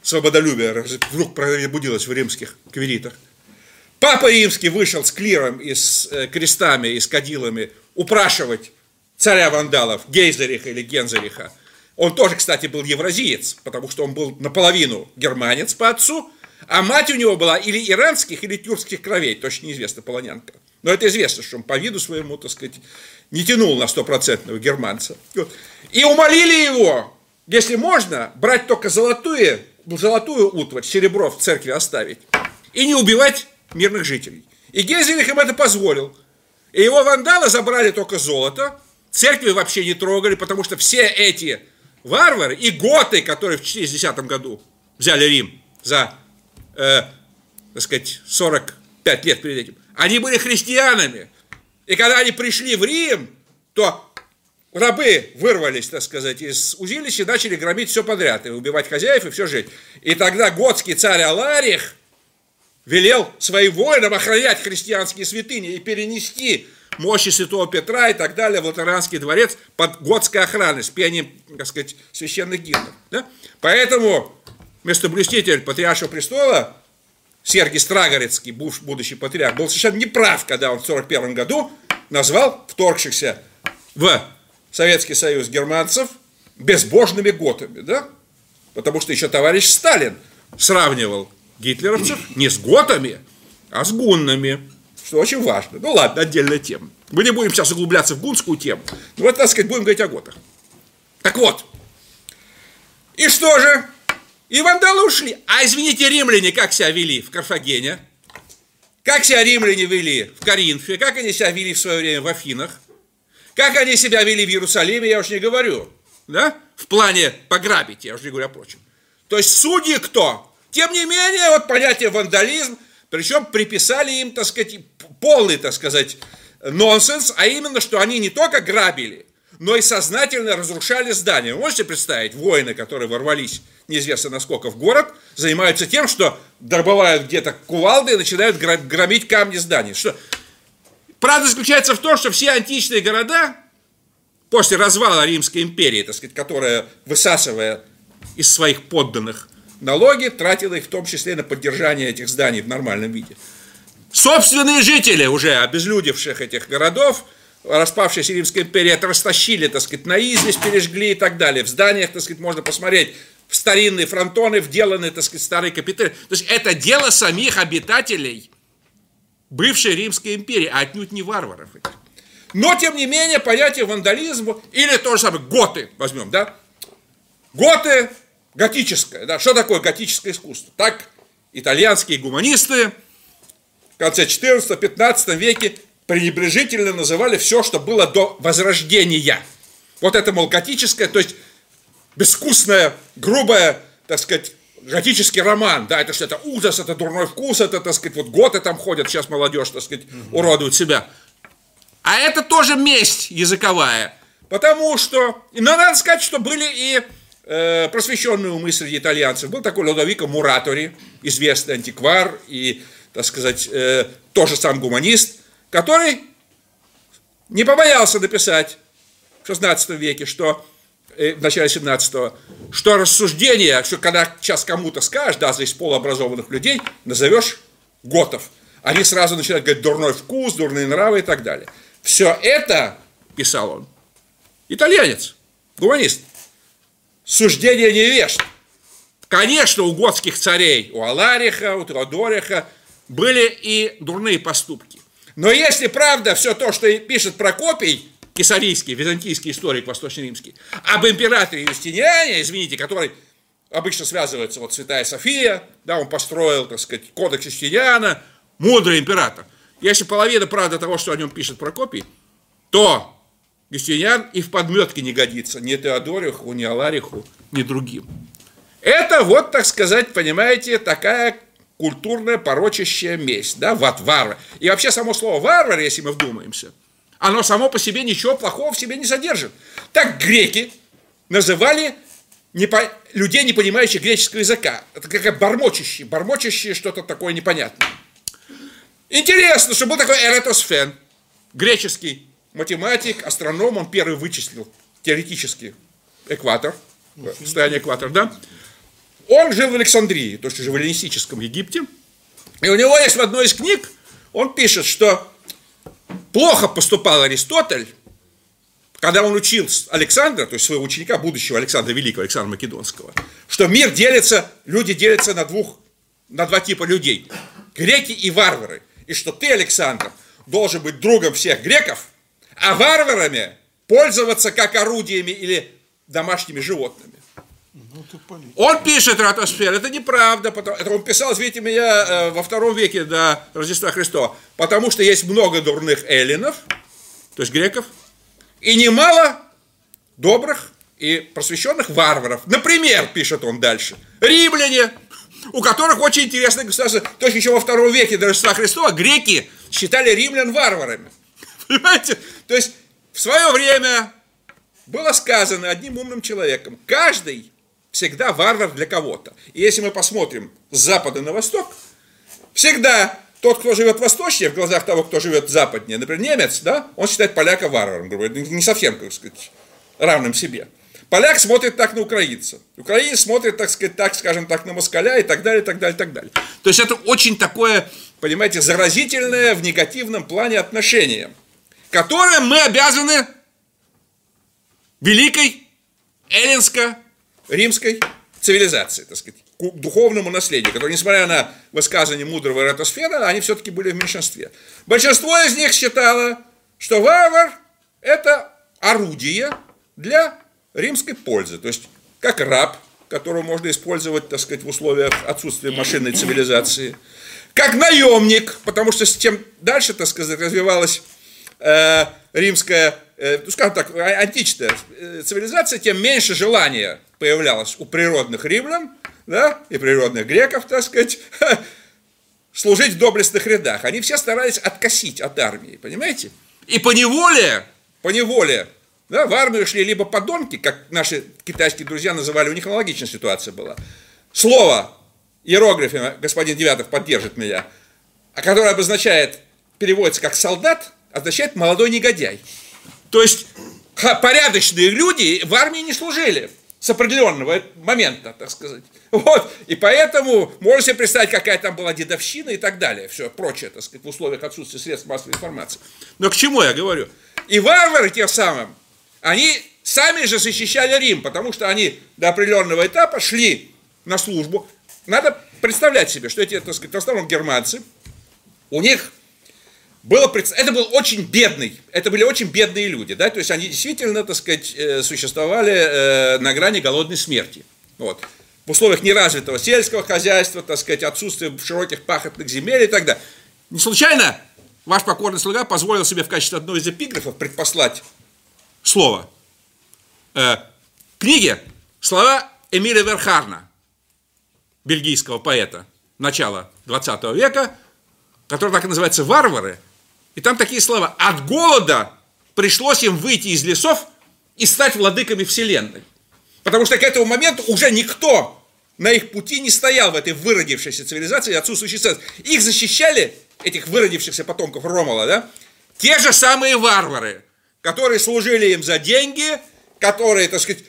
[SPEAKER 3] Свободолюбие вдруг пробудилось в римских квиритах. Папа Римский вышел с клиром и с э, крестами и с кадилами упрашивать царя вандалов Гейзериха или Гензериха. Он тоже, кстати, был евразиец, потому что он был наполовину германец по отцу, а мать у него была или иранских, или тюркских кровей, точно неизвестно, полонянка. Но это известно, что он по виду своему, так сказать, не тянул на стопроцентного германца. И умолили его, если можно, брать только золотую, золотую утварь, серебро в церкви оставить, и не убивать мирных жителей. И Гезелих им это позволил. И его вандалы забрали только золото, церкви вообще не трогали, потому что все эти варвары и готы, которые в 410 году взяли Рим за, э, так сказать, 45 лет перед этим, они были христианами. И когда они пришли в Рим, то рабы вырвались, так сказать, из узилища и начали громить все подряд, и убивать хозяев, и все жить. И тогда готский царь Аларих – велел своим воинам охранять христианские святыни и перенести мощи святого Петра и так далее в Латеранский дворец под готской охраной с пением, так сказать, священных гимнов. Да? Поэтому местоблюститель Патриаршего престола Сергий Страгорецкий, будущий патриарх, был совершенно неправ, когда он в 1941 году назвал вторгшихся в Советский Союз германцев безбожными готами, да? Потому что еще товарищ Сталин сравнивал гитлеровцев не с готами, а с гуннами, что очень важно. Ну ладно, отдельная тема. Мы не будем сейчас углубляться в гунскую тему, но вот, так сказать, будем говорить о готах. Так вот, и что же? И вандалы ушли. А извините, римляне как себя вели в Карфагене? Как себя римляне вели в Коринфе? Как они себя вели в свое время в Афинах? Как они себя вели в Иерусалиме, я уж не говорю. Да? В плане пограбить, я уж не говорю о прочем. То есть судьи кто? Тем не менее, вот понятие вандализм, причем приписали им, так сказать, полный, так сказать, нонсенс, а именно, что они не только грабили, но и сознательно разрушали здания. Вы можете представить, воины, которые ворвались неизвестно насколько в город, занимаются тем, что добывают где-то кувалды и начинают громить камни зданий. Что... Правда заключается в том, что все античные города, после развала Римской империи, так сказать, которая, высасывая из своих подданных налоги, тратила их в том числе на поддержание этих зданий в нормальном виде. Собственные жители уже обезлюдевших этих городов, распавшейся Римской империи, это растащили, так сказать, на известь пережгли и так далее. В зданиях, так сказать, можно посмотреть в старинные фронтоны, вделанные, так сказать, старые капиталы. То есть это дело самих обитателей бывшей Римской империи, а отнюдь не варваров. Но, тем не менее, понятие вандализма, или то же самое, готы возьмем, да? Готы готическое. Да? Что такое готическое искусство? Так итальянские гуманисты в конце 14-15 веке пренебрежительно называли все, что было до Возрождения. Вот это, мол, готическое, то есть безвкусное, грубое, так сказать, готический роман, да, это что, это ужас, это дурной вкус, это, так сказать, вот готы там ходят, сейчас молодежь, так сказать, угу. уродует себя. А это тоже месть языковая, потому что, но надо сказать, что были и просвещенные умы среди итальянцев. Был такой Лодовико Муратори, известный антиквар и, так сказать, э, тоже сам гуманист, который не побоялся написать в 16 веке, что э, в начале 17 что рассуждение, что когда сейчас кому-то скажешь, даже из полуобразованных людей, назовешь готов, они сразу начинают говорить дурной вкус, дурные нравы и так далее. Все это, писал он, итальянец, гуманист – суждение невежд. Конечно, у готских царей, у Алариха, у Теодориха были и дурные поступки. Но если правда все то, что пишет Прокопий, кесарийский, византийский историк восточно-римский, об императоре Юстиниане, извините, который обычно связывается, вот Святая София, да, он построил, так сказать, кодекс Юстиниана, мудрый император. Если половина правда того, что о нем пишет Прокопий, то Юстиниан и в подметке не годится ни Теодориху, ни Алариху, ни другим. Это вот, так сказать, понимаете, такая культурная порочащая месть, да, вот варвар. И вообще само слово варвар, если мы вдумаемся, оно само по себе ничего плохого в себе не содержит. Так греки называли не по... людей, не понимающих греческого языка. Это как бормочащие, бормочащие что-то такое непонятное. Интересно, что был такой Эратосфен, греческий математик, астроном, он первый вычислил теоретически экватор, состояние экватора, да? Он жил в Александрии, то есть уже в эллинистическом Египте. И у него есть в одной из книг, он пишет, что плохо поступал Аристотель, когда он учил Александра, то есть своего ученика, будущего Александра Великого, Александра Македонского, что мир делится, люди делятся на двух, на два типа людей, греки и варвары. И что ты, Александр, должен быть другом всех греков, а варварами пользоваться как орудиями или домашними животными. Ну, он пишет Ратосфер, это неправда, потому, это он писал, извините меня, э, во втором веке до Рождества Христова, потому что есть много дурных эллинов, то есть греков, и немало добрых и просвещенных варваров. Например, пишет он дальше, римляне, у которых очень интересное государство, то есть еще во втором веке до Рождества Христова греки считали римлян варварами. Понимаете? То есть в свое время было сказано одним умным человеком, каждый всегда варвар для кого-то. И если мы посмотрим с запада на восток, всегда тот, кто живет восточнее, в глазах того, кто живет западнее, например, немец, да, он считает поляка варваром, грубо говоря, не совсем, как сказать, равным себе. Поляк смотрит так на украинца. Украинец смотрит, так сказать, так, скажем так, на москаля и так далее, и так далее, и так далее. То есть это очень такое, понимаете, заразительное в негативном плане отношение, которое мы обязаны великой эллинско-римской цивилизации, так сказать, к духовному наследию, которое, несмотря на высказывание мудрого эратосфера, они все-таки были в меньшинстве. Большинство из них считало, что варвар – это орудие для римской пользы. То есть, как раб, которого можно использовать, так сказать, в условиях отсутствия машинной цивилизации, как наемник, потому что тем дальше, так сказать, развивалась э, римская, э, ну, скажем так, а, античная э, цивилизация, тем меньше желания появлялось у природных римлян, да, и природных греков, так сказать, служить в доблестных рядах. Они все старались откосить от армии, понимаете? И по неволе, по неволе да, в армию шли либо подонки, как наши китайские друзья называли, у них аналогичная ситуация была. Слово иероглифе, господин Девятов поддержит меня, а которое обозначает, переводится как солдат, означает молодой негодяй. То есть порядочные люди в армии не служили с определенного момента, так сказать. Вот, и поэтому можно себе представить, какая там была дедовщина и так далее, все прочее, так сказать, в условиях отсутствия средств массовой информации. Но к чему я говорю? И варвары тем самым они сами же защищали Рим, потому что они до определенного этапа шли на службу. Надо представлять себе, что эти, так сказать, в основном германцы, у них было, это был очень бедный, это были очень бедные люди, да, то есть они действительно, так сказать, э, существовали э, на грани голодной смерти. Вот. В условиях неразвитого сельского хозяйства, так сказать, отсутствия широких пахотных земель и так далее. Не случайно ваш покорный слуга позволил себе в качестве одной из эпиграфов предпослать слово. Э, книге слова Эмиля Верхарна, бельгийского поэта начала 20 века, который так и называется «Варвары», и там такие слова «От голода пришлось им выйти из лесов и стать владыками вселенной». Потому что к этому моменту уже никто на их пути не стоял в этой выродившейся цивилизации отсутствующей ценности. Их защищали, этих выродившихся потомков Ромала, да, те же самые варвары, которые служили им за деньги, которые, так сказать,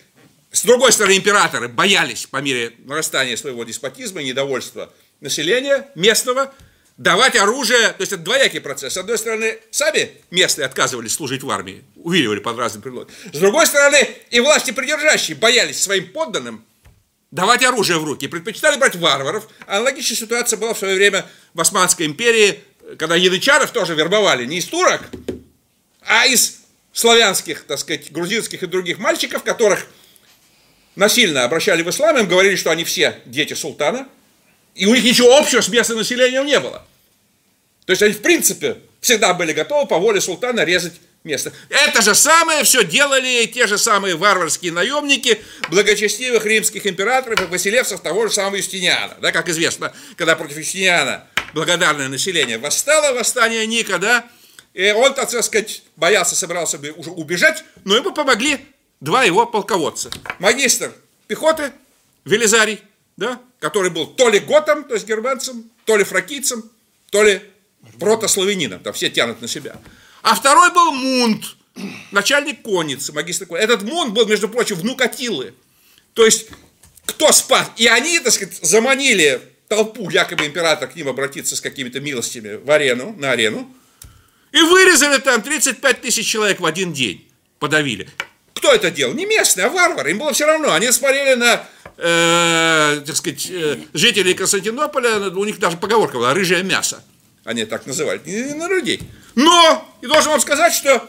[SPEAKER 3] с другой стороны, императоры боялись по мере нарастания своего деспотизма и недовольства населения местного давать оружие, то есть это двоякий процесс. С одной стороны, сами местные отказывались служить в армии, увиливали под разным предлогом. С другой стороны, и власти придержащие боялись своим подданным давать оружие в руки, предпочитали брать варваров. Аналогичная ситуация была в свое время в Османской империи, когда янычаров тоже вербовали не из турок, а из славянских, так сказать, грузинских и других мальчиков, которых насильно обращали в ислам, им говорили, что они все дети султана, и у них ничего общего с местным населением не было. То есть они, в принципе, всегда были готовы по воле султана резать место. Это же самое все делали те же самые варварские наемники благочестивых римских императоров и поселевцев того же самого Юстиниана. Да, как известно, когда против Юстиниана благодарное население восстало, восстание Ника, да, и он, так сказать, боялся, собирался бы уже убежать, но ему помогли два его полководца. Магистр пехоты Велизарий, да, который был то ли готом, то есть германцем, то ли фракийцем, то ли протославянином, там все тянут на себя. А второй был Мунт, начальник конницы, магистр конницы. Этот Мунт был, между прочим, внук Атилы. То есть, кто спас? И они, так сказать, заманили толпу, якобы император к ним обратиться с какими-то милостями в арену, на арену, и вырезали там 35 тысяч человек в один день, подавили. Кто это делал? Не местные, а варвары. Им было все равно. Они смотрели на, э, так сказать, э, жителей Константинополя, у них даже поговорка была «рыжее мясо». Они так называли, не на людей. Но, и должен вам сказать, что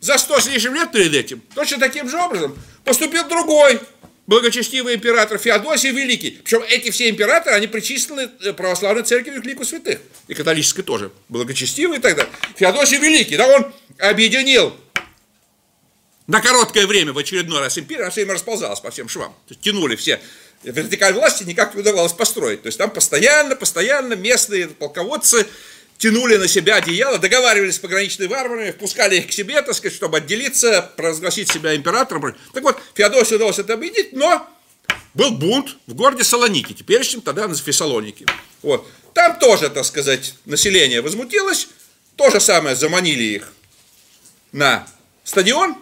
[SPEAKER 3] за сто с лишним лет перед этим, точно таким же образом, поступил другой благочестивый император Феодосий Великий. Причем эти все императоры, они причислены православной церкви к лику святых. И католической тоже. Благочестивый и так далее. Феодосий Великий, да, он объединил на короткое время в очередной раз империя, она все время расползалась по всем швам. То есть тянули все вертикаль власти, никак не удавалось построить. То есть там постоянно, постоянно местные полководцы тянули на себя одеяло, договаривались с пограничными варварами, впускали их к себе, так сказать, чтобы отделиться, провозгласить себя императором. Так вот, Феодосию удалось это объединить, но был бунт в городе Салоники, теперешнем тогда на Фессалоники. Вот. Там тоже, так сказать, население возмутилось, то же самое заманили их на стадион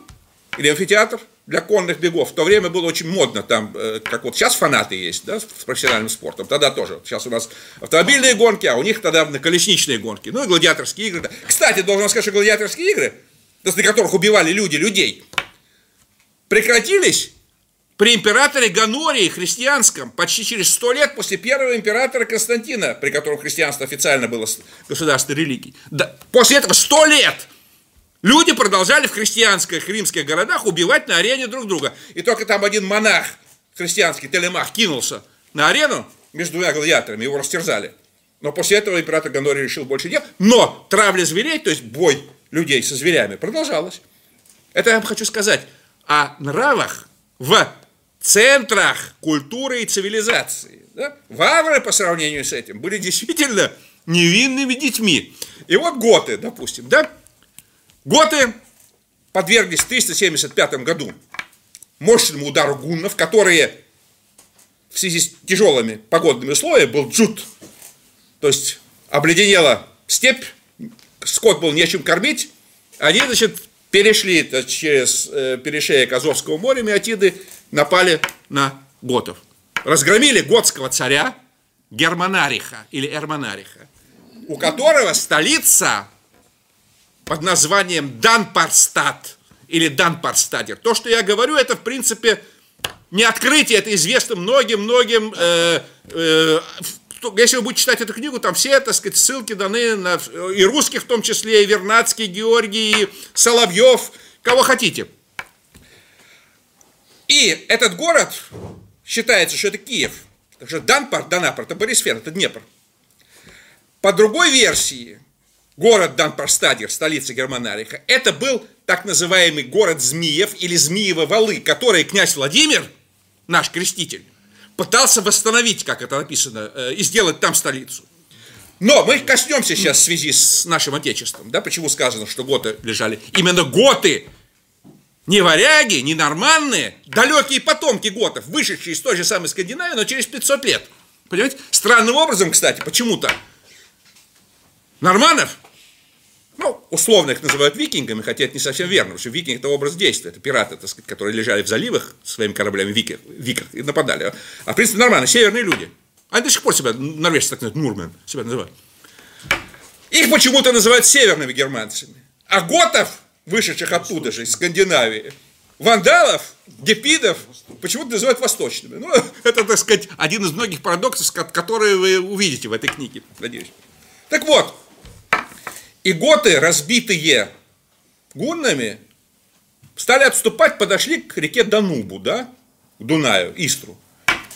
[SPEAKER 3] или амфитеатр, для конных бегов. В то время было очень модно, там, э, как вот сейчас фанаты есть, да, с профессиональным спортом, тогда тоже. Сейчас у нас автомобильные гонки, а у них тогда колесничные гонки. Ну и гладиаторские игры. Кстати, должен сказать, что гладиаторские игры, на которых убивали люди людей, прекратились при императоре Ганории христианском почти через сто лет после первого императора Константина, при котором христианство официально было государственной религией. Да, после этого сто лет – Люди продолжали в христианских римских городах убивать на арене друг друга. И только там один монах христианский, Телемах, кинулся на арену между двумя гладиаторами, его растерзали. Но после этого император Гонорий решил больше нет. Но травля зверей, то есть бой людей со зверями, продолжалась. Это я вам хочу сказать о нравах в центрах культуры и цивилизации. Да? Варвары по сравнению с этим были действительно невинными детьми. И вот готы, допустим, да, Готы подверглись в 375 году мощному удару гуннов, которые в связи с тяжелыми погодными условиями был джут, то есть обледенела степь, скот был нечем кормить, они, значит, перешли через э, перешеек Азовского моря, Меотиды, напали на готов. Разгромили готского царя Германариха или Эрмонариха, у которого столица под названием Данпарстат или Данпарстадер. То, что я говорю, это в принципе не открытие, это известно многим-многим. Э, э, если вы будете читать эту книгу, там все, так сказать, ссылки даны на, и русских в том числе, и Вернадский, Георгий, и Соловьев, кого хотите. И этот город считается, что это Киев. Так что Данпар, Данапар, это Борисфер, это Днепр. По другой версии, город Данпарстадер, столица Германариха, это был так называемый город Змиев или Змиево Валы, который князь Владимир, наш креститель, пытался восстановить, как это написано, э, и сделать там столицу. Но мы коснемся сейчас в связи с нашим отечеством, да, почему сказано, что готы лежали. Именно готы, не варяги, не норманные, далекие потомки готов, вышедшие из той же самой Скандинавии, но через 500 лет. Понимаете? Странным образом, кстати, почему-то норманов ну, условно их называют викингами, хотя это не совсем верно, потому что викинг – это образ действия, это пираты, так сказать, которые лежали в заливах своими кораблями викер, викер и нападали. А в принципе нормально, северные люди. Они до сих пор себя, норвежцы так называют, Нурмен, себя называют. Их почему-то называют северными германцами. А готов, вышедших оттуда же, из Скандинавии, вандалов, гепидов, почему-то называют восточными. Ну, это, так сказать, один из многих парадоксов, которые вы увидите в этой книге, надеюсь. Так вот, и готы, разбитые гуннами, стали отступать, подошли к реке Данубу, да, к Дунаю, Истру.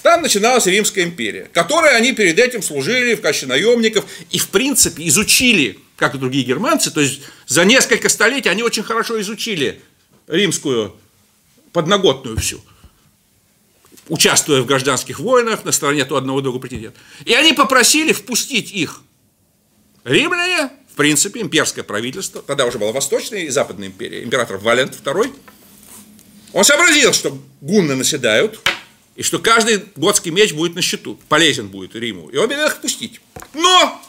[SPEAKER 3] Там начиналась Римская империя, которой они перед этим служили в качестве наемников и, в принципе, изучили, как и другие германцы, то есть за несколько столетий они очень хорошо изучили римскую подноготную всю, участвуя в гражданских войнах на стороне то одного другого претендента. И они попросили впустить их. Римляне, в принципе, имперское правительство, тогда уже была Восточная и Западная империя, император Валент II, он сообразил, что гунны наседают, и что каждый готский меч будет на счету, полезен будет Риму, и он велел их впустить. Но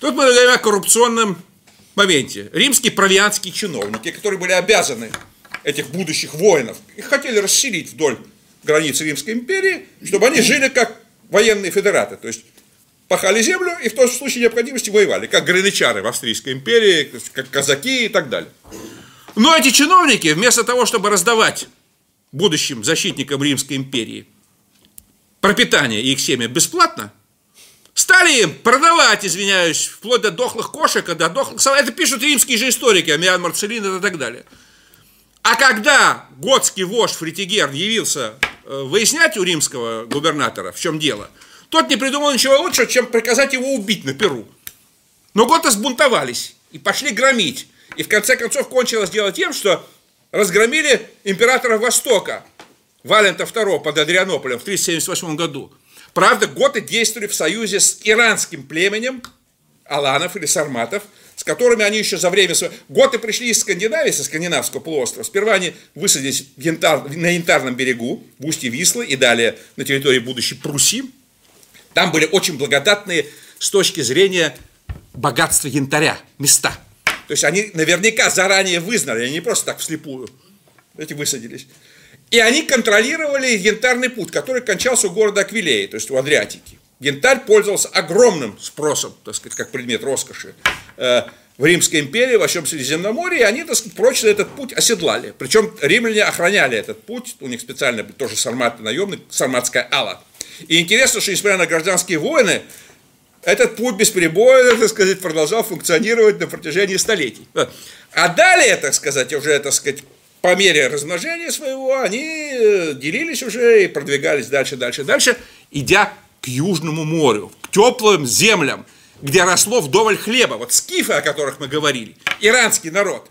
[SPEAKER 3] тут мы говорим о коррупционном моменте. Римские провианские чиновники, которые были обязаны этих будущих воинов, их хотели расселить вдоль границы Римской империи, чтобы они жили как военные федераты, то есть пахали землю и в том случае необходимости воевали, как граничары в Австрийской империи, как казаки и так далее. Но эти чиновники, вместо того, чтобы раздавать будущим защитникам Римской империи пропитание и их семья бесплатно, стали им продавать, извиняюсь, вплоть до дохлых кошек, до дохлых собак. Это пишут римские же историки, Амиан Марцелин и так далее. А когда готский вождь Фритигер явился э, выяснять у римского губернатора, в чем дело, тот не придумал ничего лучше, чем приказать его убить на Перу. Но готы сбунтовались и пошли громить. И в конце концов кончилось дело тем, что разгромили императора Востока, Валента II под Адрианополем в 378 году. Правда, готы действовали в союзе с иранским племенем, аланов или сарматов, с которыми они еще за время своего... Готы пришли из Скандинавии, со скандинавского полуострова. Сперва они высадились янтар... на Янтарном берегу, в устье Вислы, и далее на территории будущей Пруссии. Там были очень благодатные с точки зрения богатства янтаря места. То есть они наверняка заранее вызнали, они не просто так вслепую эти высадились. И они контролировали янтарный путь, который кончался у города Аквилеи, то есть у Адриатики. Янтарь пользовался огромным спросом, так сказать, как предмет роскоши э, в Римской империи, во всем Средиземноморье, и они, так сказать, прочно этот путь оседлали. Причем римляне охраняли этот путь, у них специально тоже сарматы наемный, сарматская ала. И интересно, что несмотря на гражданские войны, этот путь бесперебойно, так сказать, продолжал функционировать на протяжении столетий. А далее, так сказать, уже, так сказать, по мере размножения своего, они э, делились уже и продвигались дальше, дальше, дальше, идя к Южному морю, к теплым землям, где росло вдоволь хлеба. Вот скифы, о которых мы говорили, иранский народ,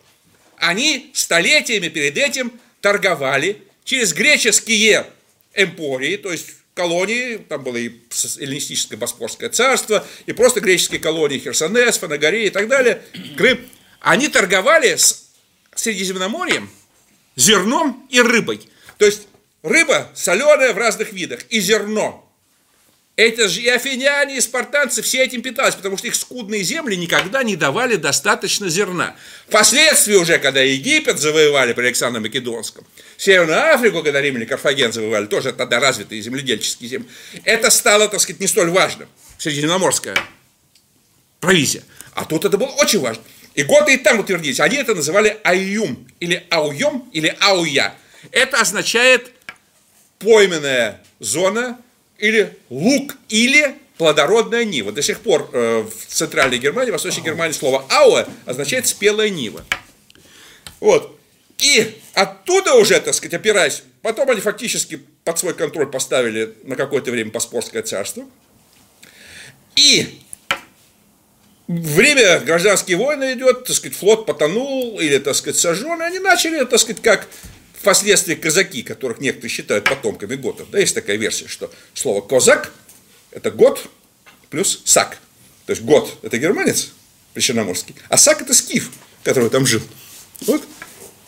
[SPEAKER 3] они столетиями перед этим торговали через греческие эмпории, то есть колонии, там было и эллинистическое Боспорское царство, и просто греческие колонии Херсонес, Фанагория и так далее, Крым, они торговали с Средиземноморьем зерном и рыбой. То есть рыба соленая в разных видах и зерно. Это же и афиняне, и спартанцы все этим питались, потому что их скудные земли никогда не давали достаточно зерна. Впоследствии уже, когда Египет завоевали при Александре Македонском, Северную Африку, когда римляне Карфаген завоевали, тоже тогда развитые земледельческие земли, это стало, так сказать, не столь важным. Средиземноморская провизия. А тут это было очень важно. И годы и там утвердились. Они это называли аюм, или ауем, или ауя. Это означает пойменная зона, или лук, или плодородная нива. До сих пор э, в центральной Германии, в восточной Германии слово ауэ означает спелая нива. Вот. И оттуда уже, так сказать, опираясь, потом они фактически под свой контроль поставили на какое-то время Поспорское царство. И время гражданские войны идет, так сказать, флот потонул или, так сказать, сожжен, и они начали, так сказать, как впоследствии казаки, которых некоторые считают потомками готов. Да, есть такая версия, что слово «козак» – это год плюс сак. То есть год – это германец, причерноморский, а сак – это скиф, который там жил. Вот.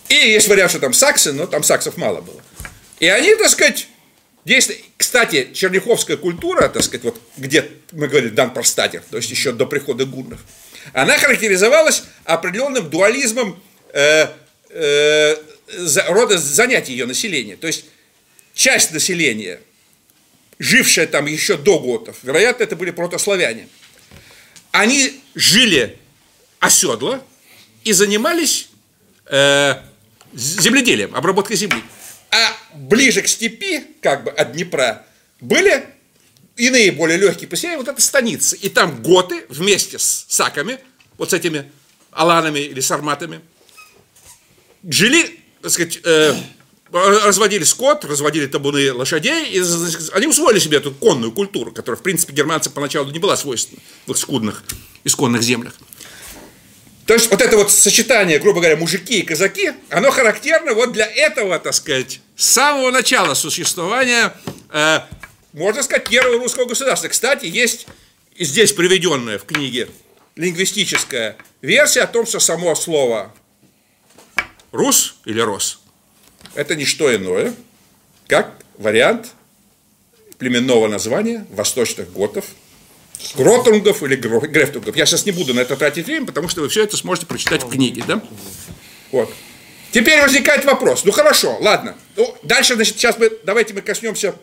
[SPEAKER 3] И есть вариант, что там саксы, но там саксов мало было. И они, так сказать, действовали. Кстати, черняховская культура, так сказать, вот где мы говорили Дан Простатер, то есть еще до прихода гуннов, она характеризовалась определенным дуализмом э, э, рода занятий ее населения. То есть часть населения, жившая там еще до готов, вероятно, это были протославяне, они жили оседло и занимались э, земледелием, обработкой земли. А ближе к степи, как бы от Днепра, были иные более легкие поселения, вот это станицы. И там готы вместе с саками, вот с этими аланами или сарматами, жили, так сказать, э, разводили скот, разводили табуны лошадей, и они усвоили себе эту конную культуру, которая, в принципе, германцам поначалу не была свойственна в их скудных, исконных землях. То есть вот это вот сочетание, грубо говоря, мужики и казаки, оно характерно вот для этого, так сказать, с самого начала существования, э, можно сказать, первого русского государства. Кстати, есть здесь приведенная в книге лингвистическая версия о том, что само слово «рус» или «рос» – это не что иное, как вариант племенного названия восточных готов – Гротунгов или Грефтунгов. Я сейчас не буду на это тратить время, потому что вы все это сможете прочитать в книге. Да? Вот. Теперь возникает вопрос. Ну хорошо, ладно. Ну, дальше, значит, сейчас мы, давайте мы коснемся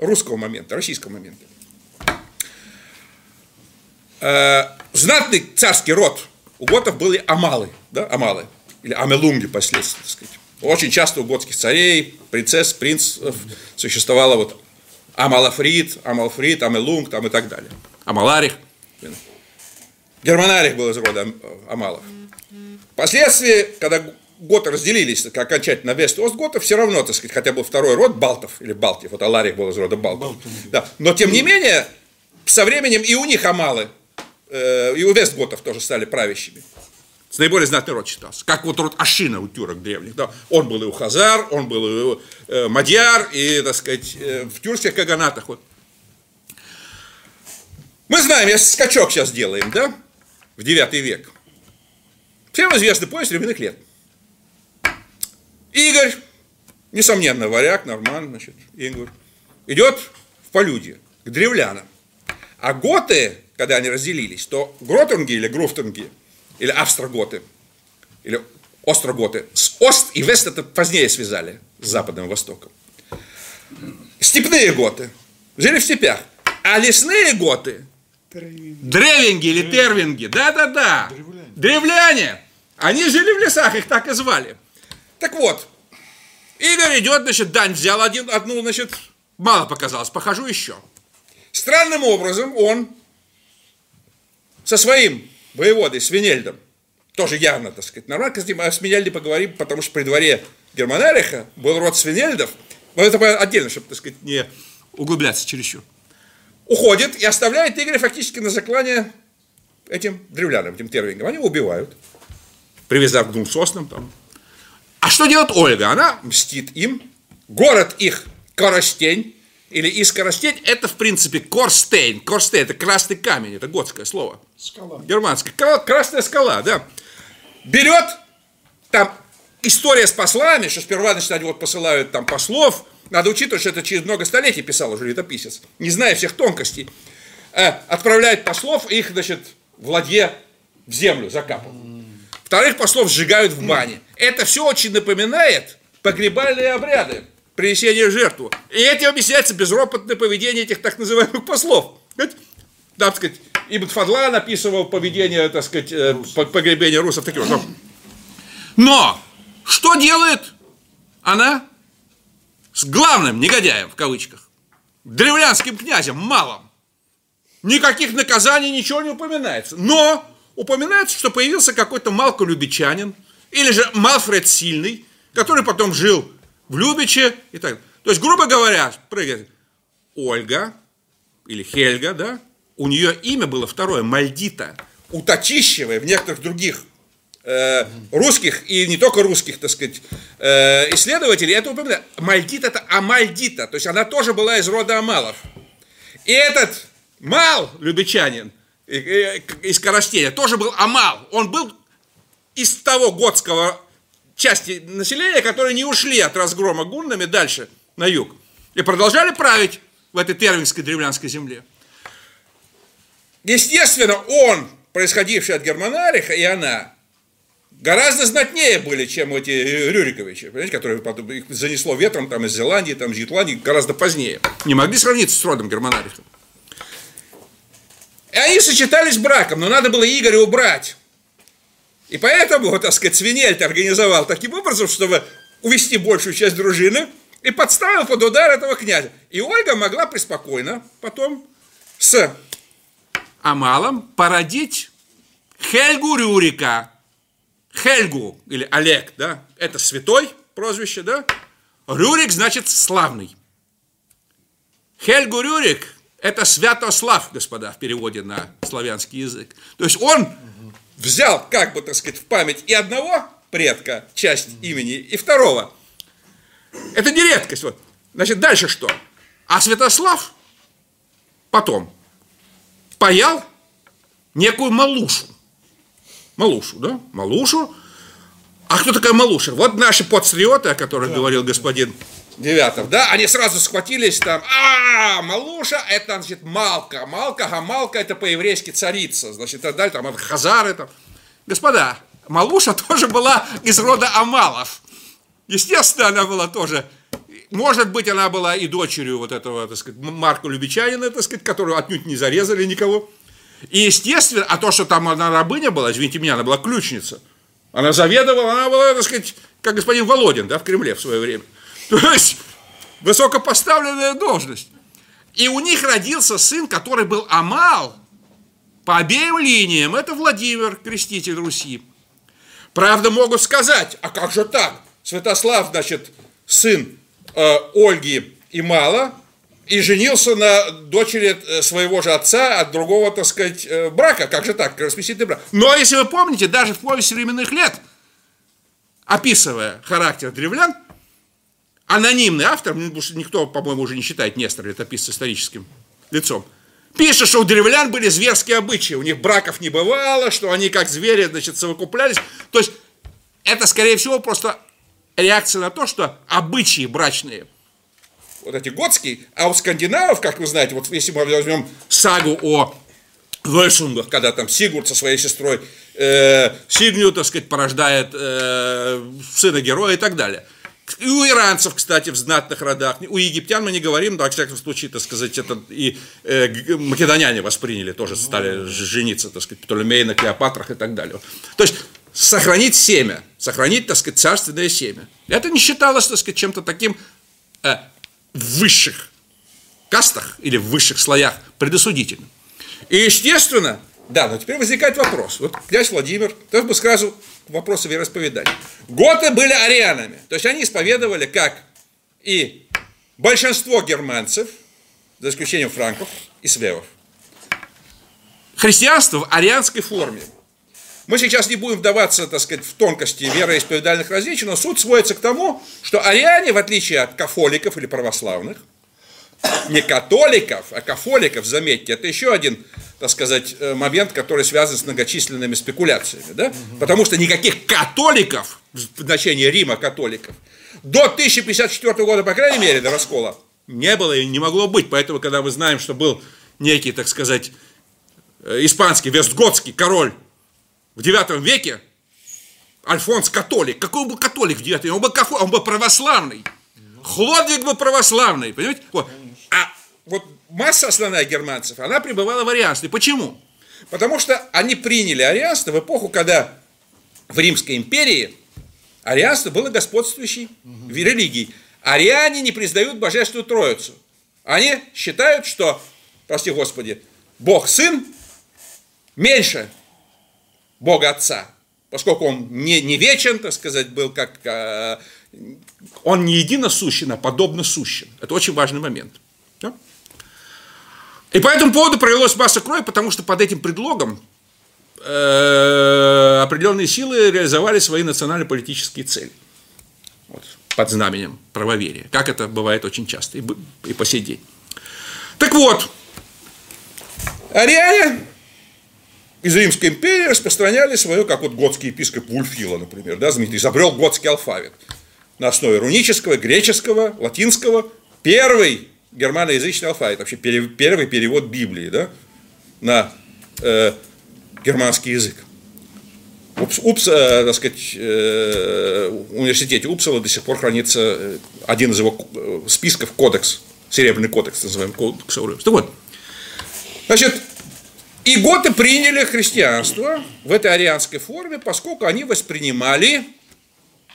[SPEAKER 3] русского момента, российского момента. Э, знатный царский род у готов были амалы, да, амалы, или амелунги последствия, так сказать. Очень часто у готских царей, принцесс, принцев существовало вот Амалафрид, Амалфрид, Амелунг там и так далее. Амаларих. Германарих был из рода Амалов. Впоследствии, когда готы разделились окончательно на вест и остготов, все равно, так сказать, хотя был второй род Балтов, или Балтиев, вот Аларих был из рода Балтов. Да. Но, тем не менее, со временем и у них Амалы, э, и у вестготов тоже стали правящими. С наиболее знатный род считался. Как вот род Ашина у тюрок древних. Да. Он был и у Хазар, он был и у э, Мадьяр, и, так сказать, э, в тюркских каганатах. Вот. Мы знаем, если скачок сейчас делаем, да, в 9 век. Всем известный пояс временных лет. Игорь, несомненно, варяг, норман, значит, Игорь, идет в полюдье, к древлянам. А готы, когда они разделились, то гротунги или груфтунги, или австроготы, или остроготы, с ост и вест это позднее связали с западным и востоком. Степные готы. Жили в степях, а лесные готы? Древенги или тервинги, да-да-да, древляне. древляне, они жили в лесах, их так и звали. Так вот, Игорь идет, значит, дань взял один, одну, значит, мало показалось, похожу еще. Странным образом он со своим воеводой Свинельдом, тоже явно, так сказать, нормально, кстати, о Свинельде поговорим, потому что при дворе Германариха был род Свинельдов, но это отдельно, чтобы, так сказать, не углубляться чересчур уходит и оставляет Игоря фактически на заклание этим древлянам, этим тервингам. Они его убивают, привязав к двум соснам. Там. А что делает Ольга? Она мстит им. Город их Коростень, или из Коростень, это, в принципе, Корстейн. Корстейн – это красный камень, это готское слово. Скала. Германское. Красная скала, да. Берет, там история с послами, что сперва, значит, они вот посылают там послов – надо учитывать, что это через много столетий писал уже летописец, не зная всех тонкостей. Э, отправляет послов, их, значит, в ладье в землю закапывают. Вторых послов сжигают в бане. Это все очень напоминает погребальные обряды, принесение жертву. И этим объясняется безропотное поведение этих так называемых послов. Там, сказать, Ибн Фадла написывал поведение, так сказать, э, погребения русов. Таких вот. Но что делает она? с главным негодяем, в кавычках, древлянским князем Малым. Никаких наказаний, ничего не упоминается. Но упоминается, что появился какой-то Малко-Любичанин, или же Малфред Сильный, который потом жил в Любиче и так То есть, грубо говоря, прыгает Ольга или Хельга, да, у нее имя было второе, Мальдита. У Татищевой, в некоторых других Э, русских и не только русских, так сказать, э, исследователей, это упоминает. Мальдит это Амальдита, то есть она тоже была из рода Амалов. И этот Мал, любичанин, из Коростеля, тоже был Амал. Он был из того готского части населения, которые не ушли от разгрома гуннами дальше, на юг, и продолжали править в этой тервинской древлянской земле. Естественно, он, происходивший от Германариха, и она, гораздо знатнее были, чем эти Рюриковичи, понимаете, которые потом, их занесло ветром там, из Зеландии, там, из Ютландии гораздо позднее. Не могли сравниться с родом Германариха. И они сочетались браком, но надо было Игоря убрать. И поэтому, так сказать, Свинельт организовал таким образом, чтобы увести большую часть дружины и подставил под удар этого князя. И Ольга могла преспокойно потом с Амалом породить Хельгу Рюрика, Хельгу, или Олег, да, это святой прозвище, да, Рюрик значит славный. Хельгу Рюрик – это Святослав, господа, в переводе на славянский язык. То есть он взял, как бы, так сказать, в память и одного предка, часть имени, и второго. Это не редкость. Вот. Значит, дальше что? А Святослав потом паял некую малушу. Малушу, да? Малушу. А кто такая Малуша? Вот наши подстриоты, о которых да. говорил господин Девятов, да, они сразу схватились там, а, Малуша, это, значит, Малка, Малка, а Малка это по-еврейски царица, значит, и далее, там, Хазары, там. Господа, Малуша тоже была из рода Амалов. Естественно, она была тоже, может быть, она была и дочерью вот этого, так сказать, Марка Любичанина, так сказать, которую отнюдь не зарезали никого. И, естественно, а то, что там она рабыня была, извините меня, она была ключница. Она заведовала, она была, так сказать, как господин Володин, да, в Кремле в свое время. То есть, высокопоставленная должность. И у них родился сын, который был Амал по обеим линиям. Это Владимир, креститель Руси. Правда, могут сказать, а как же так? Святослав, значит, сын э, Ольги Мала, и женился на дочери э, своего же отца от другого, так сказать, э, брака. Как же так? Расписительный брак. Но если вы помните, даже в повести временных лет, описывая характер древлян, анонимный автор, никто, по-моему, уже не считает Нестора летописца историческим лицом, пишет, что у древлян были зверские обычаи, у них браков не бывало, что они как звери, значит, совокуплялись. То есть это, скорее всего, просто реакция на то, что обычаи брачные, вот эти готские, а у скандинавов, как вы знаете, вот если мы возьмем сагу о Вельсунгах, когда там Сигурд со своей сестрой э, Сигню, так сказать, порождает э, сына героя и так далее – и у иранцев, кстати, в знатных родах. У египтян мы не говорим, но, во всяком случае, так сказать, это и э, македоняне восприняли, тоже стали жениться, так сказать, Птолемей на Клеопатрах и так далее. То есть, сохранить семя, сохранить, так сказать, царственное семя. Это не считалось, так сказать, чем-то таким э, в высших кастах или в высших слоях предосудительным. И, естественно, да, но теперь возникает вопрос. Вот князь Владимир, то бы сразу к вопросу вероисповедания. Готы были арианами, то есть они исповедовали, как и большинство германцев, за исключением франков и свевов. Христианство в арианской форме. Мы сейчас не будем вдаваться, так сказать, в тонкости вероисповедальных различий, но суть сводится к тому, что ариане, в отличие от кафоликов или православных, не католиков, а кафоликов, заметьте, это еще один, так сказать, э, момент, который связан с многочисленными спекуляциями, да? Потому что никаких католиков, в значении Рима католиков, до 1054 года, по крайней мере, до раскола, не было и не могло быть. Поэтому, когда мы знаем, что был некий, так сказать, э, испанский, вестготский король в 9 веке, Альфонс католик. Какой он был католик в 9 веке? Он был, он был православный. Хлодвиг был православный, понимаете? Вот. Вот масса основная германцев, она пребывала в арианстве. Почему? Потому что они приняли арианство в эпоху, когда в Римской империи арианство было господствующей угу. религией. Ариане не признают Божественную Троицу. Они считают, что, прости Господи, Бог Сын меньше Бога Отца, поскольку Он не, не вечен, так сказать, был как... Э, он не едино сущен, а подобно сущен. Это очень важный момент. Да? И по этому поводу пролилась масса крови, потому что под этим предлогом э, определенные силы реализовали свои национально-политические цели. Вот, под знаменем правоверия, как это бывает очень часто и, и по сей день. Так вот, ариане из Римской империи распространяли свое, как вот готский епископ Вульфила, например, да, знаменитый, изобрел готский алфавит на основе рунического, греческого, латинского. Первый германоязычный алфавит, вообще первый перевод Библии да, на э, германский язык. Упс, Упс, э, так сказать, э, университете Упсала до сих пор хранится э, один из его э, списков, кодекс, Серебряный кодекс, называемый кодекс Так вот, значит, и готы приняли христианство в этой арианской форме, поскольку они воспринимали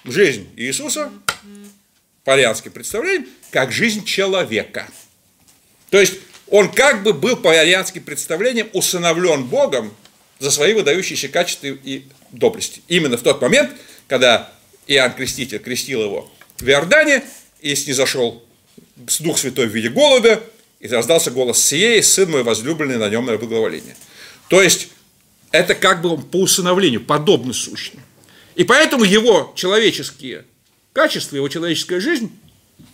[SPEAKER 3] жизнь Иисуса, по арианским представлениям, как жизнь человека. То есть он как бы был по арианским представлениям усыновлен Богом за свои выдающиеся качества и доблести. Именно в тот момент, когда Иоанн Креститель крестил его в Иордане, и снизошел Дух Святой в виде голубя, и раздался голос «Сие, сын мой возлюбленный, на нем мое благоволение». То есть, это как бы по усыновлению, подобно сущему. И поэтому его человеческие качества, его человеческая жизнь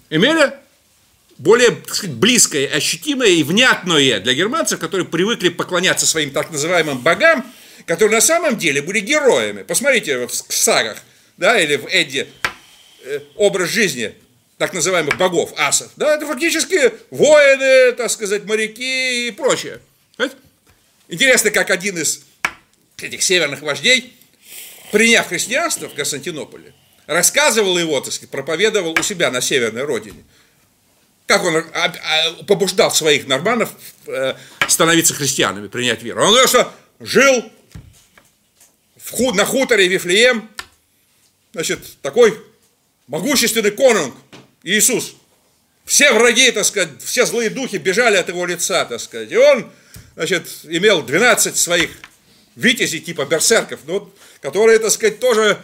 [SPEAKER 3] имели более так сказать, близкое, ощутимое и внятное для германцев, которые привыкли поклоняться своим так называемым богам, которые на самом деле были героями. Посмотрите в сагах, да, или в Эдди э, образ жизни так называемых богов, асов. Да, это фактически воины, так сказать, моряки и прочее. Интересно, как один из этих северных вождей, приняв христианство в Константинополе, рассказывал его, так сказать, проповедовал у себя на северной родине. Как он побуждал своих норманов э, становиться христианами, принять веру. Он говорил, что жил в на хуторе Вифлеем, значит, такой могущественный конунг, Иисус. Все враги, так сказать, все злые духи бежали от его лица, так сказать. И он, значит, имел 12 своих витязей типа берсерков, ну, которые, так сказать, тоже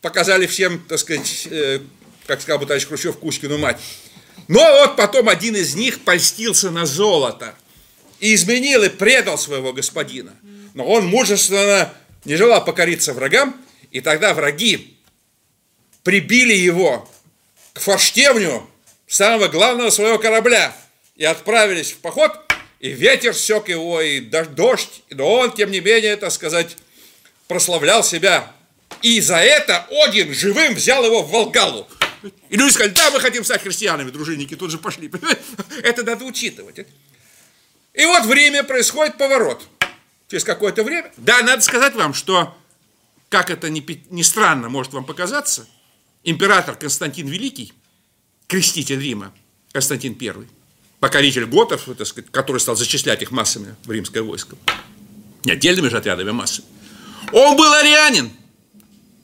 [SPEAKER 3] показали всем, так сказать, э, как сказал бы товарищ Хрущев, Кузькину мать. Но вот потом один из них польстился на золото и изменил и предал своего господина. Но он мужественно не желал покориться врагам, и тогда враги прибили его к форштевню самого главного своего корабля и отправились в поход, и ветер сек его, и дождь, но он, тем не менее, так сказать, прославлял себя. И за это Один живым взял его в Волгалу. И люди сказали, да, мы хотим стать христианами, дружинники тут же пошли. Это надо учитывать. И вот время происходит поворот. Через какое-то время. Да, надо сказать вам, что, как это ни, ни странно может вам показаться, император Константин Великий, креститель Рима, Константин I, покоритель готов, так сказать, который стал зачислять их массами в римское войско, не отдельными же отрядами, а массами, он был арианин.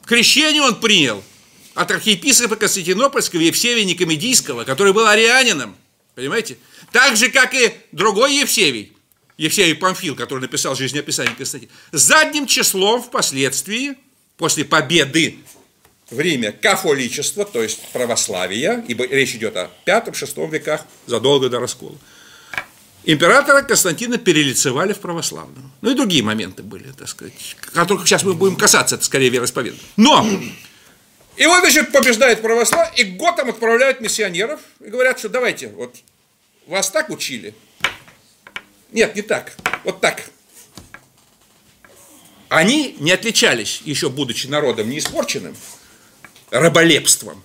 [SPEAKER 3] Крещение он принял от архиепископа Константинопольского Евсевия Никомедийского, который был арианином, понимаете? Так же, как и другой Евсевий, Евсевий Памфил, который написал жизнеописание Константина. Задним числом впоследствии, после победы в Риме кафоличество, то есть православие, ибо речь идет о V-VI веках, задолго до раскола. Императора Константина перелицевали в православную. Ну и другие моменты были, так сказать, которых сейчас мы будем касаться, это скорее вероисповедание. Но и вот, значит, побеждает православие, и Готам отправляют миссионеров, и говорят, что давайте, вот, вас так учили? Нет, не так, вот так. Они не отличались, еще будучи народом неиспорченным, раболепством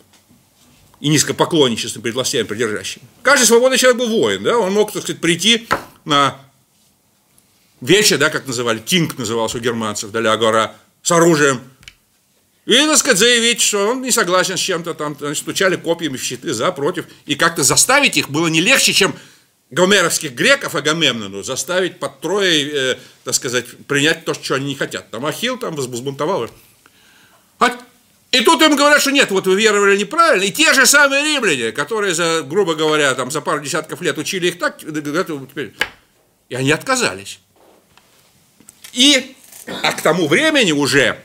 [SPEAKER 3] и низкопоклонничеством перед властями придержащими. Каждый свободный человек был воин, да, он мог, так сказать, прийти на вече, да, как называли, тинг назывался у германцев, да, гора, с оружием, и, так сказать, заявить, что он не согласен с чем-то, там, стучали копьями в щиты за, против, и как-то заставить их было не легче, чем гомеровских греков Агамемнону заставить под трое, э, так сказать, принять то, что они не хотят. Там Ахилл там возбунтовал. И тут им говорят, что нет, вот вы веровали неправильно. И те же самые римляне, которые, за, грубо говоря, там, за пару десятков лет учили их так, теперь... и они отказались. И, а к тому времени уже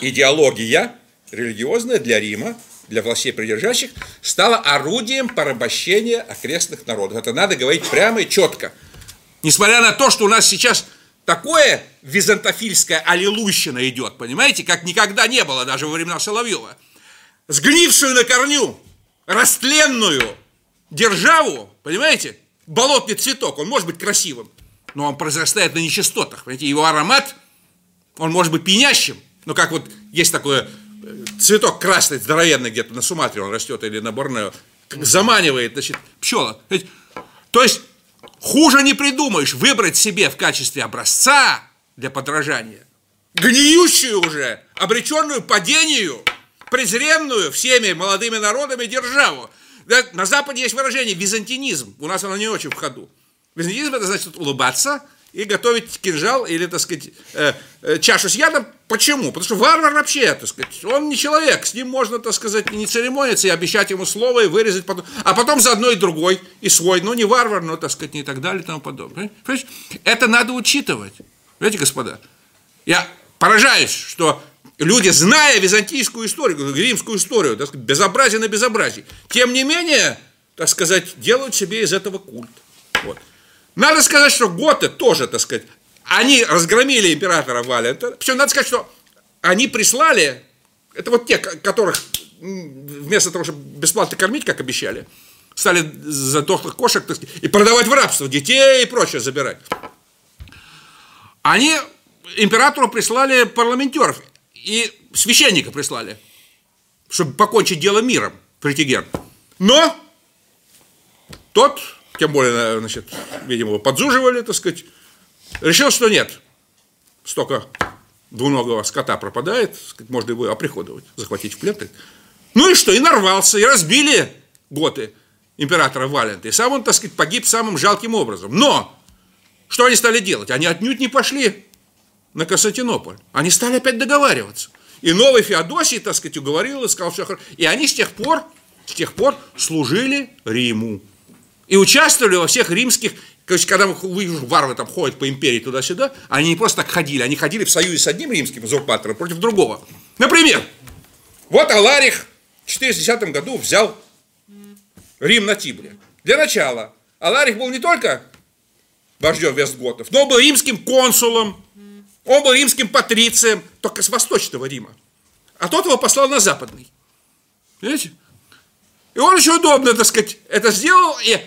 [SPEAKER 3] идеология религиозная для Рима, для властей придержащих, стала орудием порабощения окрестных народов. Это надо говорить прямо и четко. Несмотря на то, что у нас сейчас такое византофильское аллилуйщина идет, понимаете, как никогда не было даже во времена Соловьева. Сгнившую на корню, растленную державу, понимаете, болотный цветок, он может быть красивым, но он произрастает на нечистотах, понимаете, его аромат, он может быть пьянящим, ну, как вот есть такой э, цветок красный, здоровенный где-то на Суматре он растет или на Борнео, заманивает, значит, пчела. То есть, хуже не придумаешь выбрать себе в качестве образца для подражания гниющую уже, обреченную падению, презренную всеми молодыми народами державу. На Западе есть выражение византинизм, у нас оно не очень в ходу. Византинизм это значит улыбаться, и готовить кинжал или, так сказать, э, э, чашу с ядом. Почему? Потому что варвар вообще, так сказать, он не человек, с ним можно, так сказать, не церемониться и обещать ему слово и вырезать потом, а потом заодно и другой, и свой, ну не варвар, но, так сказать, и так далее и тому подобное. Понимаете? Это надо учитывать, понимаете, господа? Я поражаюсь, что люди, зная византийскую историю, римскую историю, так сказать, безобразие на безобразие, тем не менее, так сказать, делают себе из этого культ. Вот. Надо сказать, что готы тоже, так сказать, они разгромили императора Валента, причем надо сказать, что они прислали, это вот те, которых вместо того, чтобы бесплатно кормить, как обещали, стали за дохлых кошек так сказать, и продавать в рабство, детей и прочее забирать. Они императору прислали парламентеров и священника прислали, чтобы покончить дело миром, Фритигер. Но тот, тем более, значит, видимо, подзуживали, так сказать, решил, что нет, столько двуногого скота пропадает, сказать, можно его оприходовать, захватить в плен. Ну и что, и нарвался, и разбили готы императора Валента, и сам он, так сказать, погиб самым жалким образом. Но, что они стали делать? Они отнюдь не пошли на Константинополь. Они стали опять договариваться. И новый Феодосий, так сказать, уговорил и сказал, хорошо. И они с тех пор, с тех пор служили Риму. И участвовали во всех римских, есть, когда варвары там ходят по империи туда-сюда, они не просто так ходили, они ходили в союзе с одним римским узурпатором против другого. Например, вот Аларих в 410 году взял Рим на Тибре. Для начала, Аларих был не только вождем Вестготов, но был римским консулом, он был римским патрицием, только с восточного Рима. А тот его послал на западный. Понимаете? И он очень удобно, так сказать, это сделал. И,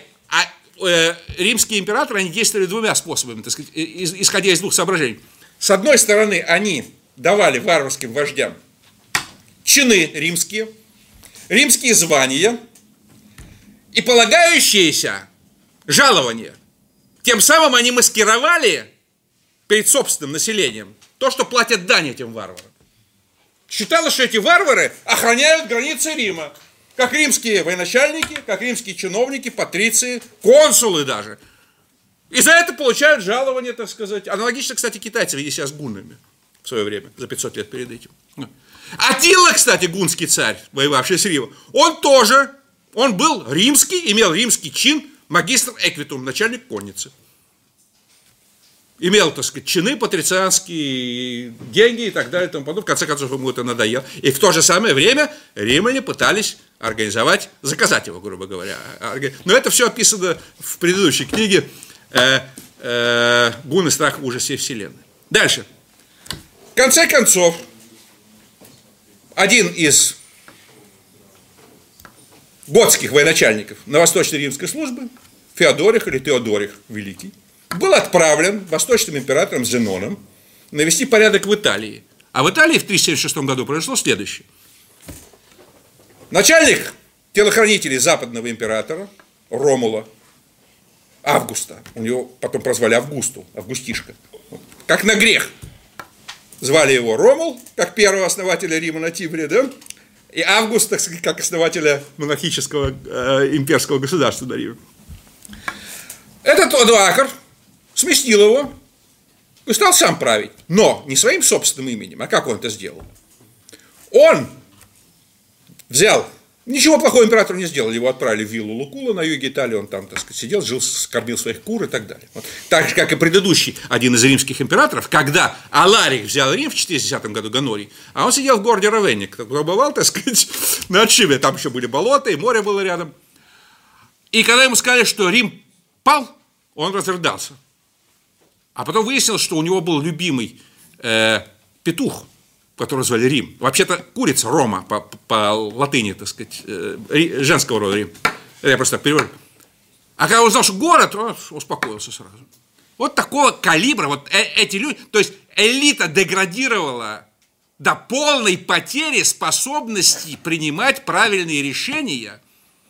[SPEAKER 3] э, римские императоры, они действовали двумя способами, так сказать, исходя из двух соображений. С одной стороны, они давали варварским вождям чины римские, римские звания и полагающиеся жалования. Тем самым они маскировали перед собственным населением то, что платят дань этим варварам. Считалось, что эти варвары охраняют границы Рима, как римские военачальники, как римские чиновники, патриции, консулы даже. И за это получают жалование, так сказать. Аналогично, кстати, китайцы вели себя с гуннами в свое время, за 500 лет перед этим. Атила, кстати, гунский царь, воевавший с Римом, он тоже, он был римский, имел римский чин, магистр эквитум, начальник конницы имел, так сказать, чины патрицианские, деньги и так далее и тому подобное. В конце концов, ему это надоело. И в то же самое время римляне пытались организовать, заказать его, грубо говоря. Но это все описано в предыдущей книге э, э, «Гуны, страх, ужас всей вселенной». Дальше. В конце концов, один из готских военачальников на Восточной римской службе, Феодорих или Теодорих Великий, был отправлен восточным императором Зеноном навести порядок в Италии. А в Италии в 376 году произошло следующее. Начальник телохранителей западного императора Ромула, Августа, у него потом прозвали Августу, Августишка, как на грех. Звали его Ромул, как первого основателя Рима на Тибре, да? И Август, так сказать, как основателя монархического э, имперского государства на Риме. Этот Одуакр сместил его и стал сам править. Но не своим собственным именем, а как он это сделал? Он взял, ничего плохого императору не сделал, его отправили в виллу Лукула на юге Италии, он там, так сказать, сидел, жил, кормил своих кур и так далее. Вот. Так же, как и предыдущий один из римских императоров, когда Аларик взял Рим в 410 году Ганорий, а он сидел в городе Равенник, кто бывал, так сказать, на отшибе, там еще были болота, и море было рядом. И когда ему сказали, что Рим пал, он разрыдался. А потом выяснилось, что у него был любимый э, петух, которого звали Рим. Вообще-то курица Рома по, по латыни, так сказать, э, женского рода Рим. Я просто перевожу. А когда узнал, что город, он успокоился сразу. Вот такого калибра, вот э, эти люди, то есть элита деградировала до полной потери способности принимать правильные решения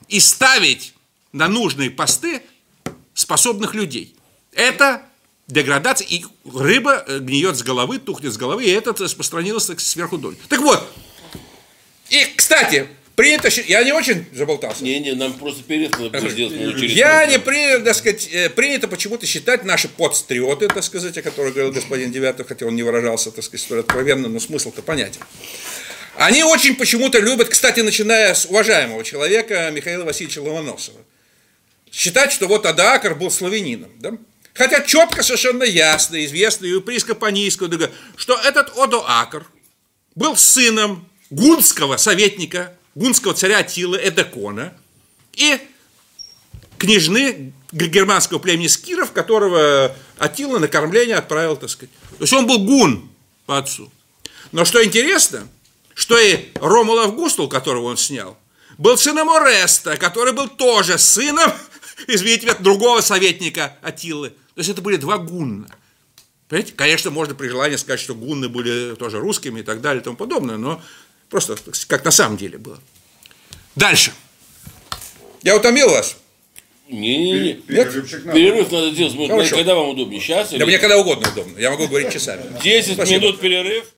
[SPEAKER 3] и ставить на нужные посты способных людей. Это деградация, и рыба э, гниет с головы, тухнет с головы, и это распространилось сверху доль. Так вот, и, кстати, принято, я не очень заболтался.
[SPEAKER 2] Не, не, нам просто перед надо сделать
[SPEAKER 3] Я не принято, так сказать, э, принято почему-то считать наши подстриоты, так сказать, о которых говорил господин Девятов, хотя он не выражался, так сказать, столь откровенно, но смысл-то понятен. Они очень почему-то любят, кстати, начиная с уважаемого человека Михаила Васильевича Ломоносова, считать, что вот Адаакар был славянином, да? Хотя четко, совершенно ясно, известно и у Приска Панийского, что этот Одоакр был сыном гунского советника, гунского царя Атилы Эдекона и княжны германского племени Скиров, которого Атила на кормление отправил, так сказать. То есть он был гун по отцу. Но что интересно, что и Ромул Августул, которого он снял, был сыном Ореста, который был тоже сыном, извините меня, другого советника Атилы. То есть это были два гунна. Понимаете? Конечно, можно при желании сказать, что гунны были тоже русскими и так далее и тому подобное, но просто как на самом деле было. Дальше. Я утомил вас?
[SPEAKER 1] Не-не-не. Перерыв надо делать.
[SPEAKER 3] Хорошо.
[SPEAKER 1] Когда вам удобнее? Сейчас?
[SPEAKER 3] Да
[SPEAKER 1] или-
[SPEAKER 3] мне когда угодно удобно. Я могу говорить часами.
[SPEAKER 1] 10
[SPEAKER 3] Спасибо.
[SPEAKER 1] минут перерыв.